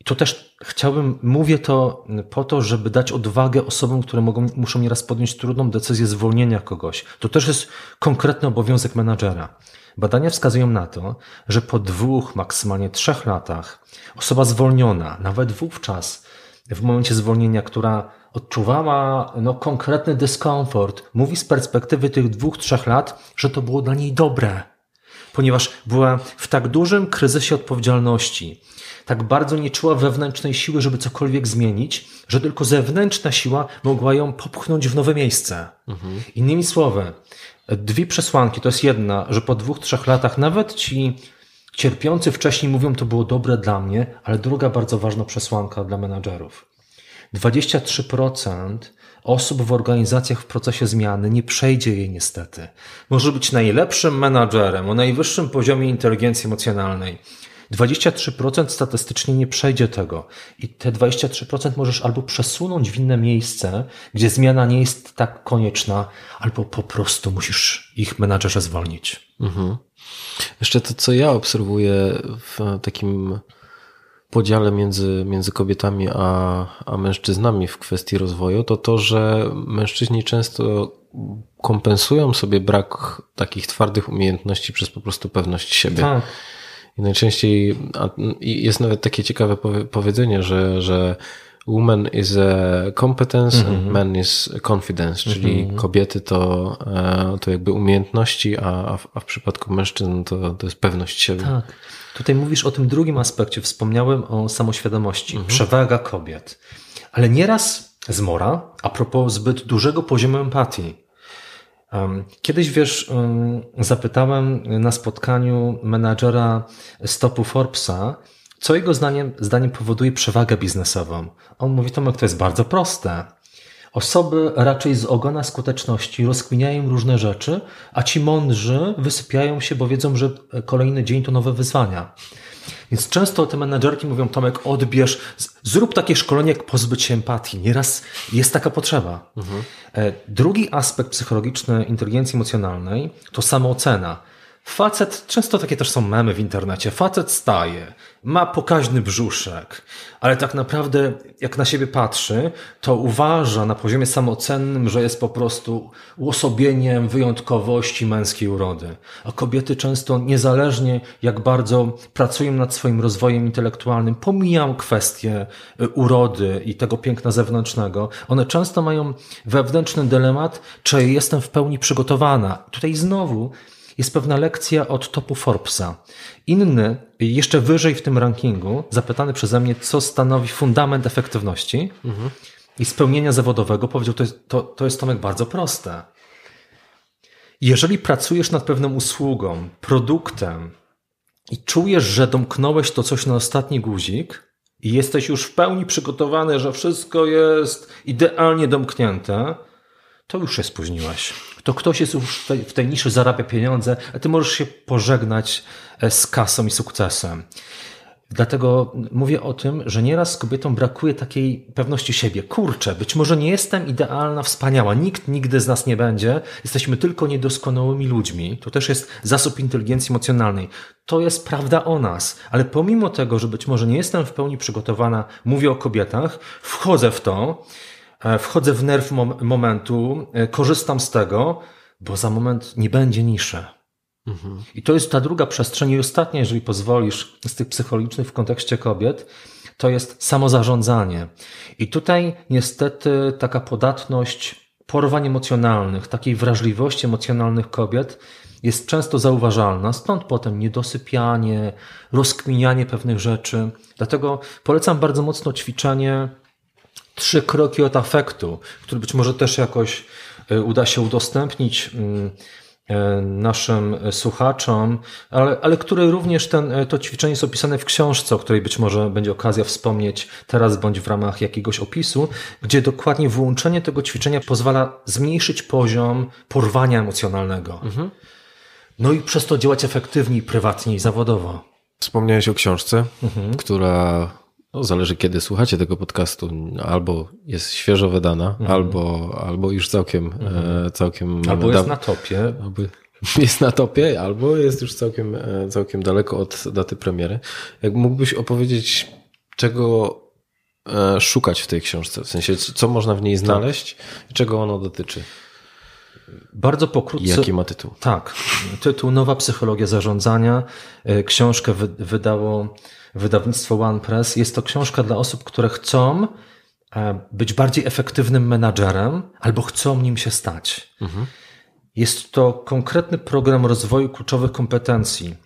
Speaker 1: i to też chciałbym, mówię to po to, żeby dać odwagę osobom, które mogą, muszą nieraz podjąć trudną decyzję zwolnienia kogoś. To też jest konkretny obowiązek menadżera. Badania wskazują na to, że po dwóch, maksymalnie trzech latach osoba zwolniona, nawet wówczas, w momencie zwolnienia, która odczuwała no, konkretny dyskomfort, mówi z perspektywy tych dwóch, trzech lat, że to było dla niej dobre. ponieważ była w tak dużym kryzysie odpowiedzialności, tak bardzo nie czuła wewnętrznej siły, żeby cokolwiek zmienić, że tylko zewnętrzna siła mogła ją popchnąć w nowe miejsce. Mhm. Innymi słowy, dwie przesłanki. To jest jedna, że po dwóch, trzech latach nawet ci cierpiący wcześniej mówią, to było dobre dla mnie, ale druga bardzo ważna przesłanka dla menadżerów. 23% osób w organizacjach w procesie zmiany nie przejdzie jej niestety. Może być najlepszym menadżerem o najwyższym poziomie inteligencji emocjonalnej. 23% statystycznie nie przejdzie tego. I te 23% możesz albo przesunąć w inne miejsce, gdzie zmiana nie jest tak konieczna, albo po prostu musisz ich menadżerze zwolnić. Mhm.
Speaker 3: Jeszcze to, co ja obserwuję w takim podziale między, między kobietami a, a mężczyznami w kwestii rozwoju, to to, że mężczyźni często kompensują sobie brak takich twardych umiejętności przez po prostu pewność siebie. Tak. I najczęściej jest nawet takie ciekawe powiedzenie, że, że woman is a competence mm -hmm. and mhm. man is confidence, czyli mm -hmm. kobiety to, e, to jakby umiejętności, a, a w przypadku mężczyzn to, to jest pewność siebie.
Speaker 1: Tak. Tutaj mówisz o tym drugim aspekcie. Wspomniałem o samoświadomości, mm -hmm. przewaga kobiet. Ale nieraz zmora, a propos zbyt dużego poziomu empatii. Kiedyś, wiesz, zapytałem na spotkaniu menadżera stopu Forbesa, co jego zdaniem, zdaniem powoduje przewagę biznesową. On mówi, Tomek, to jest bardzo proste. Osoby raczej z ogona skuteczności rozkminiają różne rzeczy, a ci mądrzy wysypiają się, bo wiedzą, że kolejny dzień to nowe wyzwania. Więc często te menedżerki mówią, Tomek, odbierz, zrób takie szkolenie, jak pozbyć się empatii. Nieraz jest taka potrzeba. Mhm. Drugi aspekt psychologiczny inteligencji emocjonalnej to samoocena. Facet, często takie też są memy w internecie, facet staje, ma pokaźny brzuszek, ale tak naprawdę jak na siebie patrzy, to uważa na poziomie samoocennym, że jest po prostu uosobieniem wyjątkowości męskiej urody. A kobiety często, niezależnie jak bardzo pracują nad swoim rozwojem intelektualnym, pomijam kwestie y, urody i tego piękna zewnętrznego, one często mają wewnętrzny dylemat, czy jestem w pełni przygotowana. Tutaj znowu jest pewna lekcja od topu Forbesa. Inny, jeszcze wyżej w tym rankingu, zapytany przeze mnie, co stanowi fundament efektywności mhm. i spełnienia zawodowego, powiedział, to jest, to, to jest Tomek bardzo proste. Jeżeli pracujesz nad pewną usługą, produktem i czujesz, że domknąłeś to coś na ostatni guzik i jesteś już w pełni przygotowany, że wszystko jest idealnie domknięte, to już się spóźniłeś. To ktoś jest już w tej, w tej niszy, zarabia pieniądze, a ty możesz się pożegnać e, z kasą i sukcesem. Dlatego mówię o tym, że nieraz kobietom brakuje takiej pewności siebie. Kurczę, być może nie jestem idealna, wspaniała. Nikt nigdy z nas nie będzie. Jesteśmy tylko niedoskonałymi ludźmi. To też jest zasób inteligencji emocjonalnej. To jest prawda o nas. Ale pomimo tego, że być może nie jestem w pełni przygotowana, mówię o kobietach, wchodzę w to wchodzę w nerw momentu, e, korzystam z tego, bo za moment nie będzie niszy. Mhm. I to jest ta druga przestrzeń i ostatnia, jeżeli pozwolisz, z tych psychologicznych w kontekście kobiet, to jest samozarządzanie. I tutaj niestety taka podatność porwań emocjonalnych, takiej wrażliwości emocjonalnych kobiet jest często zauważalna, stąd potem niedosypianie, rozkminianie pewnych rzeczy. Dlatego polecam bardzo mocno ćwiczenie trzy kroki od afektu, który być może też jakoś e, uda się udostępnić mm, e, naszym słuchaczom, ale, ale który również ten, e, to ćwiczenie jest opisane w książce, o której być może będzie okazja wspomnieć teraz bądź w ramach jakiegoś opisu, gdzie dokładnie wyłączenie tego ćwiczenia pozwala zmniejszyć poziom porwania emocjonalnego. Mhm. No i przez to działać efektywniej, prywatnie i zawodowo.
Speaker 3: Wspomniałeś o książce, mhm. która no, zależy kiedy słuchacie tego podcastu, albo jest świeżo wydana, mhm. albo, albo już całkiem, mhm. E, całkiem.
Speaker 1: Albo jest na topie.
Speaker 3: Albo jest na topie, albo jest już całkiem, e, całkiem daleko od daty premiery. Jak mógłbyś opowiedzieć, czego e, szukać w tej książce? W sensie, co można w niej tak. znaleźć i czego ono dotyczy?
Speaker 1: Bardzo pokrótce.
Speaker 3: Jaki ma tytuł?
Speaker 1: Tak. Tytuł Nowa Psychologia Zarządzania. Książkę wydało wydawnictwo OnePress. Jest to książka dla osób, które chcą e, być bardziej efektywnym menadżerem albo chcą nim się stać. Mhm. Jest to konkretny program rozwoju kluczowych kompetencji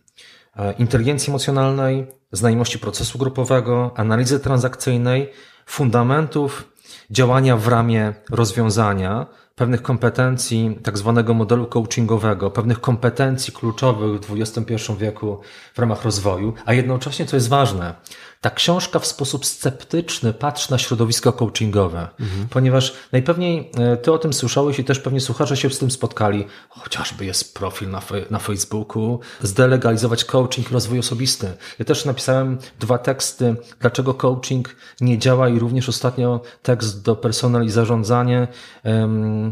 Speaker 1: e, inteligencji emocjonalnej, znajomości procesu grupowego, analizy transakcyjnej, fundamentów działania w ramie rozwiązania, pewnych kompetencji tak zwanego modelu coachingowego, pewnych kompetencji kluczowych w XXI wieku w ramach rozwoju, a jednocześnie, co jest ważne, ta książka w sposób sceptyczny patrzy na środowisko coachingowe, mhm. ponieważ najpewniej e, ty o tym słyszałeś i też pewnie słuchacze się z tym spotkali, chociażby jest profil na, na Facebooku, zdelegalizować coaching, rozwój osobisty. Ja też napisałem dwa teksty, dlaczego coaching nie działa i również ostatnio tekst do personal i zarządzanie um,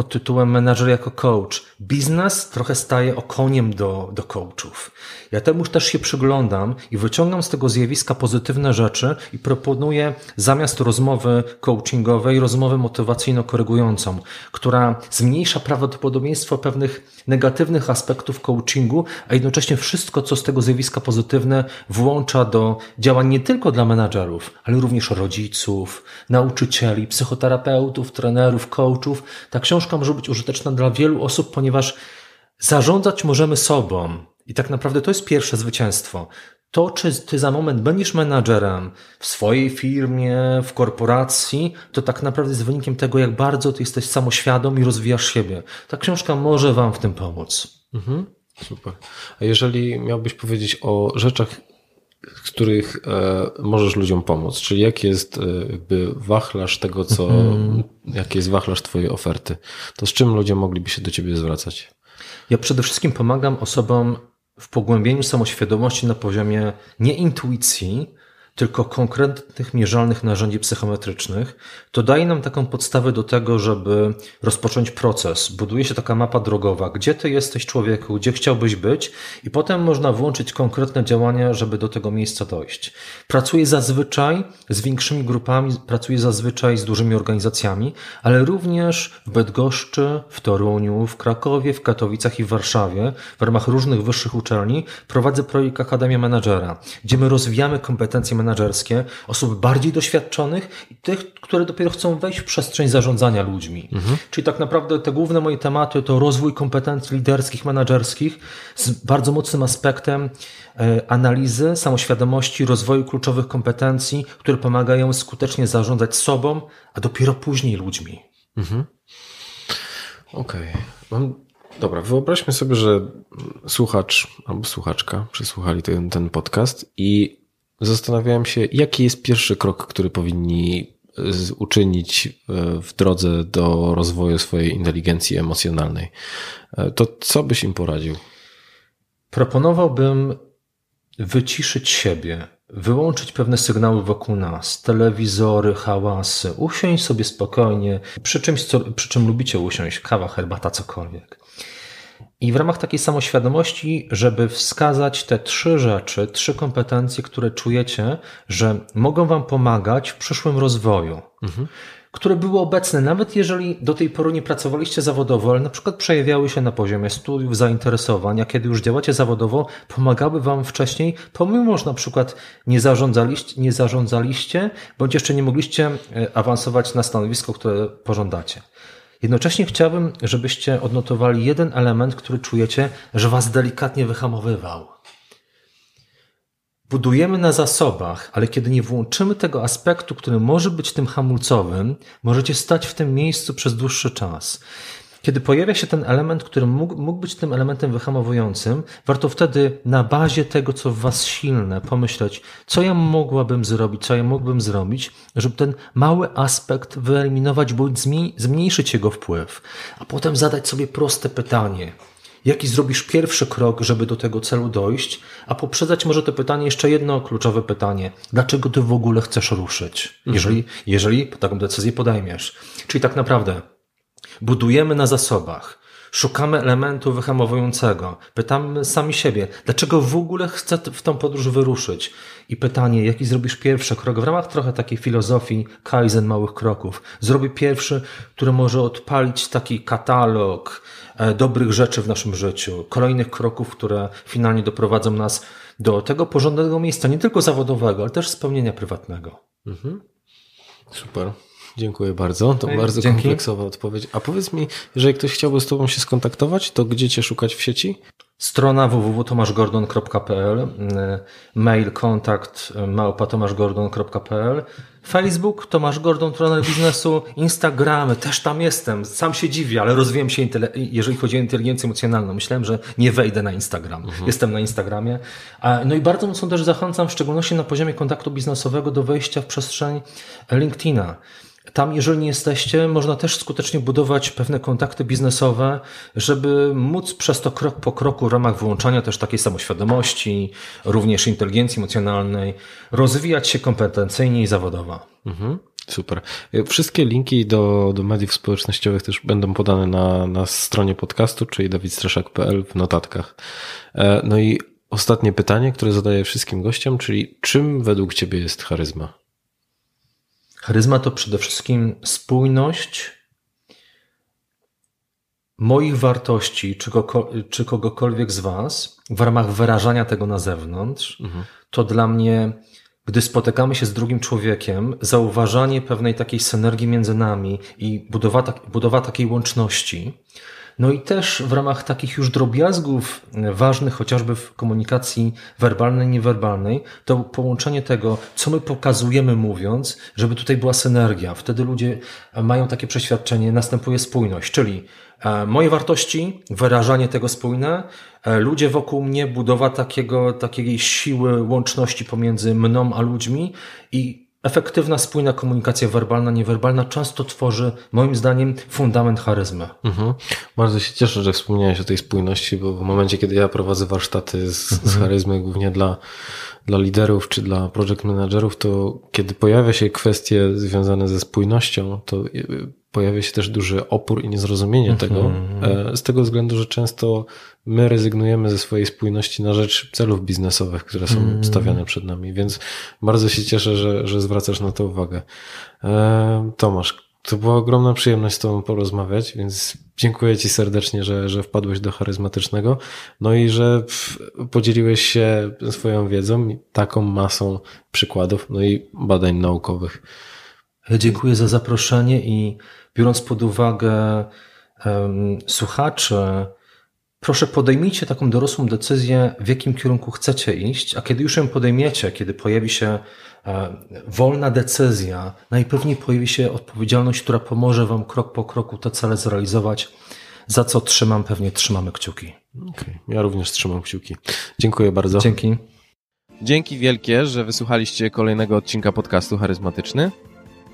Speaker 1: pod tytułem Menadżer jako coach. Biznes trochę staje okoniem do, do coachów. Ja temu też się przyglądam i wyciągam z tego zjawiska pozytywne rzeczy i proponuję zamiast rozmowy coachingowej rozmowę motywacyjno-korygującą, która zmniejsza prawdopodobieństwo pewnych negatywnych aspektów coachingu, a jednocześnie wszystko, co z tego zjawiska pozytywne włącza do działań nie tylko dla menadżerów, ale również rodziców, nauczycieli, psychoterapeutów, trenerów, coachów. Ta książka może być użyteczna dla wielu osób, ponieważ zarządzać możemy sobą. I tak naprawdę to jest pierwsze zwycięstwo. To, czy ty za moment będziesz menadżerem w swojej firmie, w korporacji, to tak naprawdę jest wynikiem tego, jak bardzo ty jesteś samoświadom i rozwijasz siebie. Ta książka może wam w tym pomóc. Mhm.
Speaker 3: Super. A jeżeli miałbyś powiedzieć o rzeczach, z których e, możesz ludziom pomóc, czyli jaki jest e, jakby wachlarz tego, co, mhm. jaki jest wachlarz twojej oferty, to z czym ludzie mogliby się do ciebie zwracać?
Speaker 1: Ja przede wszystkim pomagam osobom w pogłębieniu samoświadomości na poziomie nie intuicji, tylko konkretnych, mierzalnych narzędzi psychometrycznych, to daje nam taką podstawę do tego, żeby rozpocząć proces. Buduje się taka mapa drogowa, gdzie ty jesteś człowieku, gdzie chciałbyś być i potem można włączyć konkretne działania, żeby do tego miejsca dojść. Pracuję zazwyczaj z większymi grupami, pracuję zazwyczaj z dużymi organizacjami, ale również w Bydgoszczy, w Toruniu, w Krakowie, w Katowicach i w Warszawie w ramach różnych wyższych uczelni prowadzę projekt Akademia Menadżera, gdzie my rozwijamy kompetencje menedżerskie osób bardziej doświadczonych i tych, które dopiero chcą wejść w przestrzeń zarządzania ludźmi. Mhm. Czyli tak naprawdę te główne moje tematy to rozwój kompetencji liderskich, menedżerskich z bardzo mocnym aspektem e, analizy, samoświadomości, rozwoju kluczowych kompetencji, które pomagają skutecznie zarządzać sobą, a dopiero później ludźmi. Mhm.
Speaker 3: Okej. Okay. Dobra, wyobraźmy sobie, że słuchacz albo słuchaczka przesłuchali ten, ten podcast i Zastanawiałem się, jaki jest pierwszy krok, który powinni e, uczynić e, w drodze do rozwoju swojej inteligencji emocjonalnej. E, to co byś im poradził?
Speaker 1: Proponowałbym wyciszyć siebie, wyłączyć pewne sygnały wokół nas, telewizory, hałasy, usiąść sobie spokojnie przy czymś, co, przy czym lubicie usiąść, kawa, herbata, cokolwiek. I w ramach takiej samoświadomości, żeby wskazać te trzy rzeczy, trzy kompetencje, które czujecie, że mogą Wam pomagać w przyszłym rozwoju, mhm. które były obecne, nawet jeżeli do tej pory nie pracowaliście zawodowo, ale na przykład przejawiały się na poziomie studiów, zainteresowania, kiedy już działacie zawodowo, pomagały Wam wcześniej, pomimo, że na przykład nie zarządzaliście, nie zarządzaliście bądź jeszcze nie mogliście e, awansować na stanowisko, które pożądacie. Jednocześnie chciałbym, żebyście odnotowali jeden element, który czujecie, że was delikatnie wyhamowywał. Budujemy na zasobach, ale kiedy nie włączymy tego aspektu, który może być tym hamulcowym, możecie stać w tym miejscu przez dłuższy czas. Kiedy pojawia się ten element, który mógł, mógł być tym elementem wyhamowującym, warto wtedy na bazie tego, co w Was silne, pomyśleć, co ja mogłabym zrobić, co ja mógłbym zrobić, żeby ten mały aspekt wyeliminować bądź zmniejszyć jego wpływ, a potem zadać sobie proste pytanie. Jaki zrobisz pierwszy krok, żeby do tego celu dojść, a poprzedzać może to pytanie jeszcze jedno kluczowe pytanie. Dlaczego ty w ogóle chcesz ruszyć, mhm. jeżeli, jeżeli taką decyzję podejmiesz? Czyli tak naprawdę, Budujemy na zasobach. Szukamy elementu wyhamowującego. Pytamy sami siebie, dlaczego w ogóle chcę w tą podróż wyruszyć? I pytanie, jaki zrobisz pierwszy krok w ramach trochę takiej filozofii Kaizen małych kroków. Zrobię pierwszy, który może odpalić taki katalog e, dobrych rzeczy w naszym życiu, kolejnych kroków, które finalnie doprowadzą nas do tego porządnego miejsca, nie tylko zawodowego, ale też spełnienia prywatnego. Mhm.
Speaker 3: Super. Dziękuję bardzo. To bardzo Dzięki. kompleksowa odpowiedź. A powiedz mi, jeżeli ktoś chciałby z Tobą się skontaktować, to gdzie Cię szukać w sieci?
Speaker 1: Strona www.tomaszgordon.pl, mail kontakt małpatomaszgordon.pl, Facebook Tomasz Gordon, trener biznesu, Instagramy, też tam jestem. Sam się dziwię, ale rozwijam się, jeżeli chodzi o inteligencję emocjonalną. Myślałem, że nie wejdę na Instagram. Mhm. Jestem na Instagramie. No i bardzo mocno też zachęcam, w szczególności na poziomie kontaktu biznesowego, do wejścia w przestrzeń LinkedIna. Tam, jeżeli nie jesteście, można też skutecznie budować pewne kontakty biznesowe, żeby móc przez to krok po kroku w ramach wyłączania też takiej samoświadomości, również inteligencji emocjonalnej, rozwijać się kompetencyjnie i zawodowo.
Speaker 3: Mhm. Super. Wszystkie linki do, do mediów społecznościowych też będą podane na, na stronie podcastu, czyli dawidstraszak.pl w notatkach. E, no i ostatnie pytanie, które zadaję wszystkim gościom, czyli czym według Ciebie jest charyzma?
Speaker 1: Charyzma to przede wszystkim spójność moich wartości, czy, czy kogokolwiek z Was, w ramach wyrażania tego na zewnątrz, mhm. to dla mnie, gdy spotykamy się z drugim człowiekiem, zauważanie pewnej takiej synergii między nami i budowa, tak, budowa takiej łączności, no i też w ramach takich już drobiazgów e, ważnych, chociażby w komunikacji werbalnej, niewerbalnej, to połączenie tego, co my pokazujemy mówiąc, żeby tutaj była synergia. Wtedy ludzie mają takie przeświadczenie, następuje spójność, czyli e, moje wartości, wyrażanie tego spójne, e, ludzie wokół mnie, budowa takiego, takiej siły łączności pomiędzy mną a ludźmi i efektywna, spójna komunikacja werbalna, niewerbalna często tworzy, moim zdaniem, fundament charyzmy. Mhm.
Speaker 3: Bardzo się cieszę, że wspomniałeś o tej spójności, bo w momencie, kiedy ja prowadzę warsztaty z, mhm. z charyzmy, głównie dla, dla liderów czy dla project managerów, to kiedy pojawia się kwestie związane ze spójnością, to pojawia się też duży opór i niezrozumienie mhm. tego, e, z tego względu, że często my rezygnujemy ze swojej spójności na rzecz celów biznesowych, które są mm. stawiane przed nami, więc bardzo się cieszę, że, że zwracasz na to uwagę. E, Tomasz, to była ogromna przyjemność z Tobą porozmawiać, więc dziękuję Ci serdecznie, że, że wpadłeś do charyzmatycznego, no i że podzieliłeś się swoją wiedzą, taką masą przykładów, no i badań naukowych.
Speaker 1: Dziękuję za zaproszenie i biorąc pod uwagę um, słuchaczy, proszę podejmijcie taką dorosłą decyzję, w jakim kierunku chcecie iść, a kiedy już ją podejmiecie, kiedy pojawi się e, wolna decyzja, najpewniej pojawi się odpowiedzialność, która pomoże Wam krok po kroku te cele zrealizować, za co trzymam, pewnie trzymamy kciuki.
Speaker 3: Okay. Ja również trzymam kciuki. Dziękuję bardzo.
Speaker 1: Dzięki.
Speaker 2: Dzięki wielkie, że wysłuchaliście kolejnego odcinka podcastu Charyzmatyczny.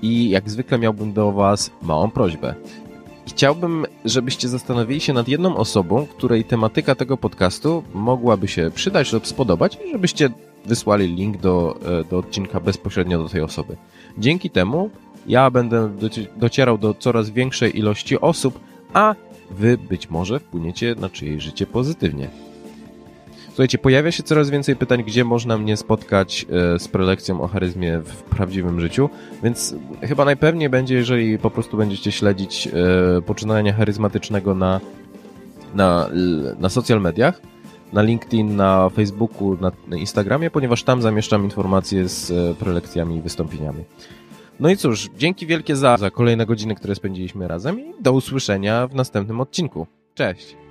Speaker 2: I jak zwykle miałbym do Was małą prośbę. Chciałbym, żebyście zastanowili się nad jedną osobą, której tematyka tego podcastu mogłaby się przydać lub spodobać i żebyście wysłali link do, e, do odcinka bezpośrednio do tej osoby. Dzięki temu ja będę docierał do coraz większej ilości osób, a wy być może wpłyniecie na czyjeś życie pozytywnie. Słuchajcie, pojawia się coraz więcej pytań, gdzie można mnie spotkać e, z prelekcją o charyzmie w prawdziwym życiu, więc chyba najpewniej będzie, jeżeli po prostu będziecie śledzić e, poczynania charyzmatycznego na, na, na social mediach, na LinkedIn, na Facebooku, na Instagramie, ponieważ tam zamieszczam informacje z e, prelekcjami i wystąpieniami. No i cóż, dzięki wielkie za, za kolejne godziny, które spędziliśmy razem i do usłyszenia w następnym odcinku. Cześć!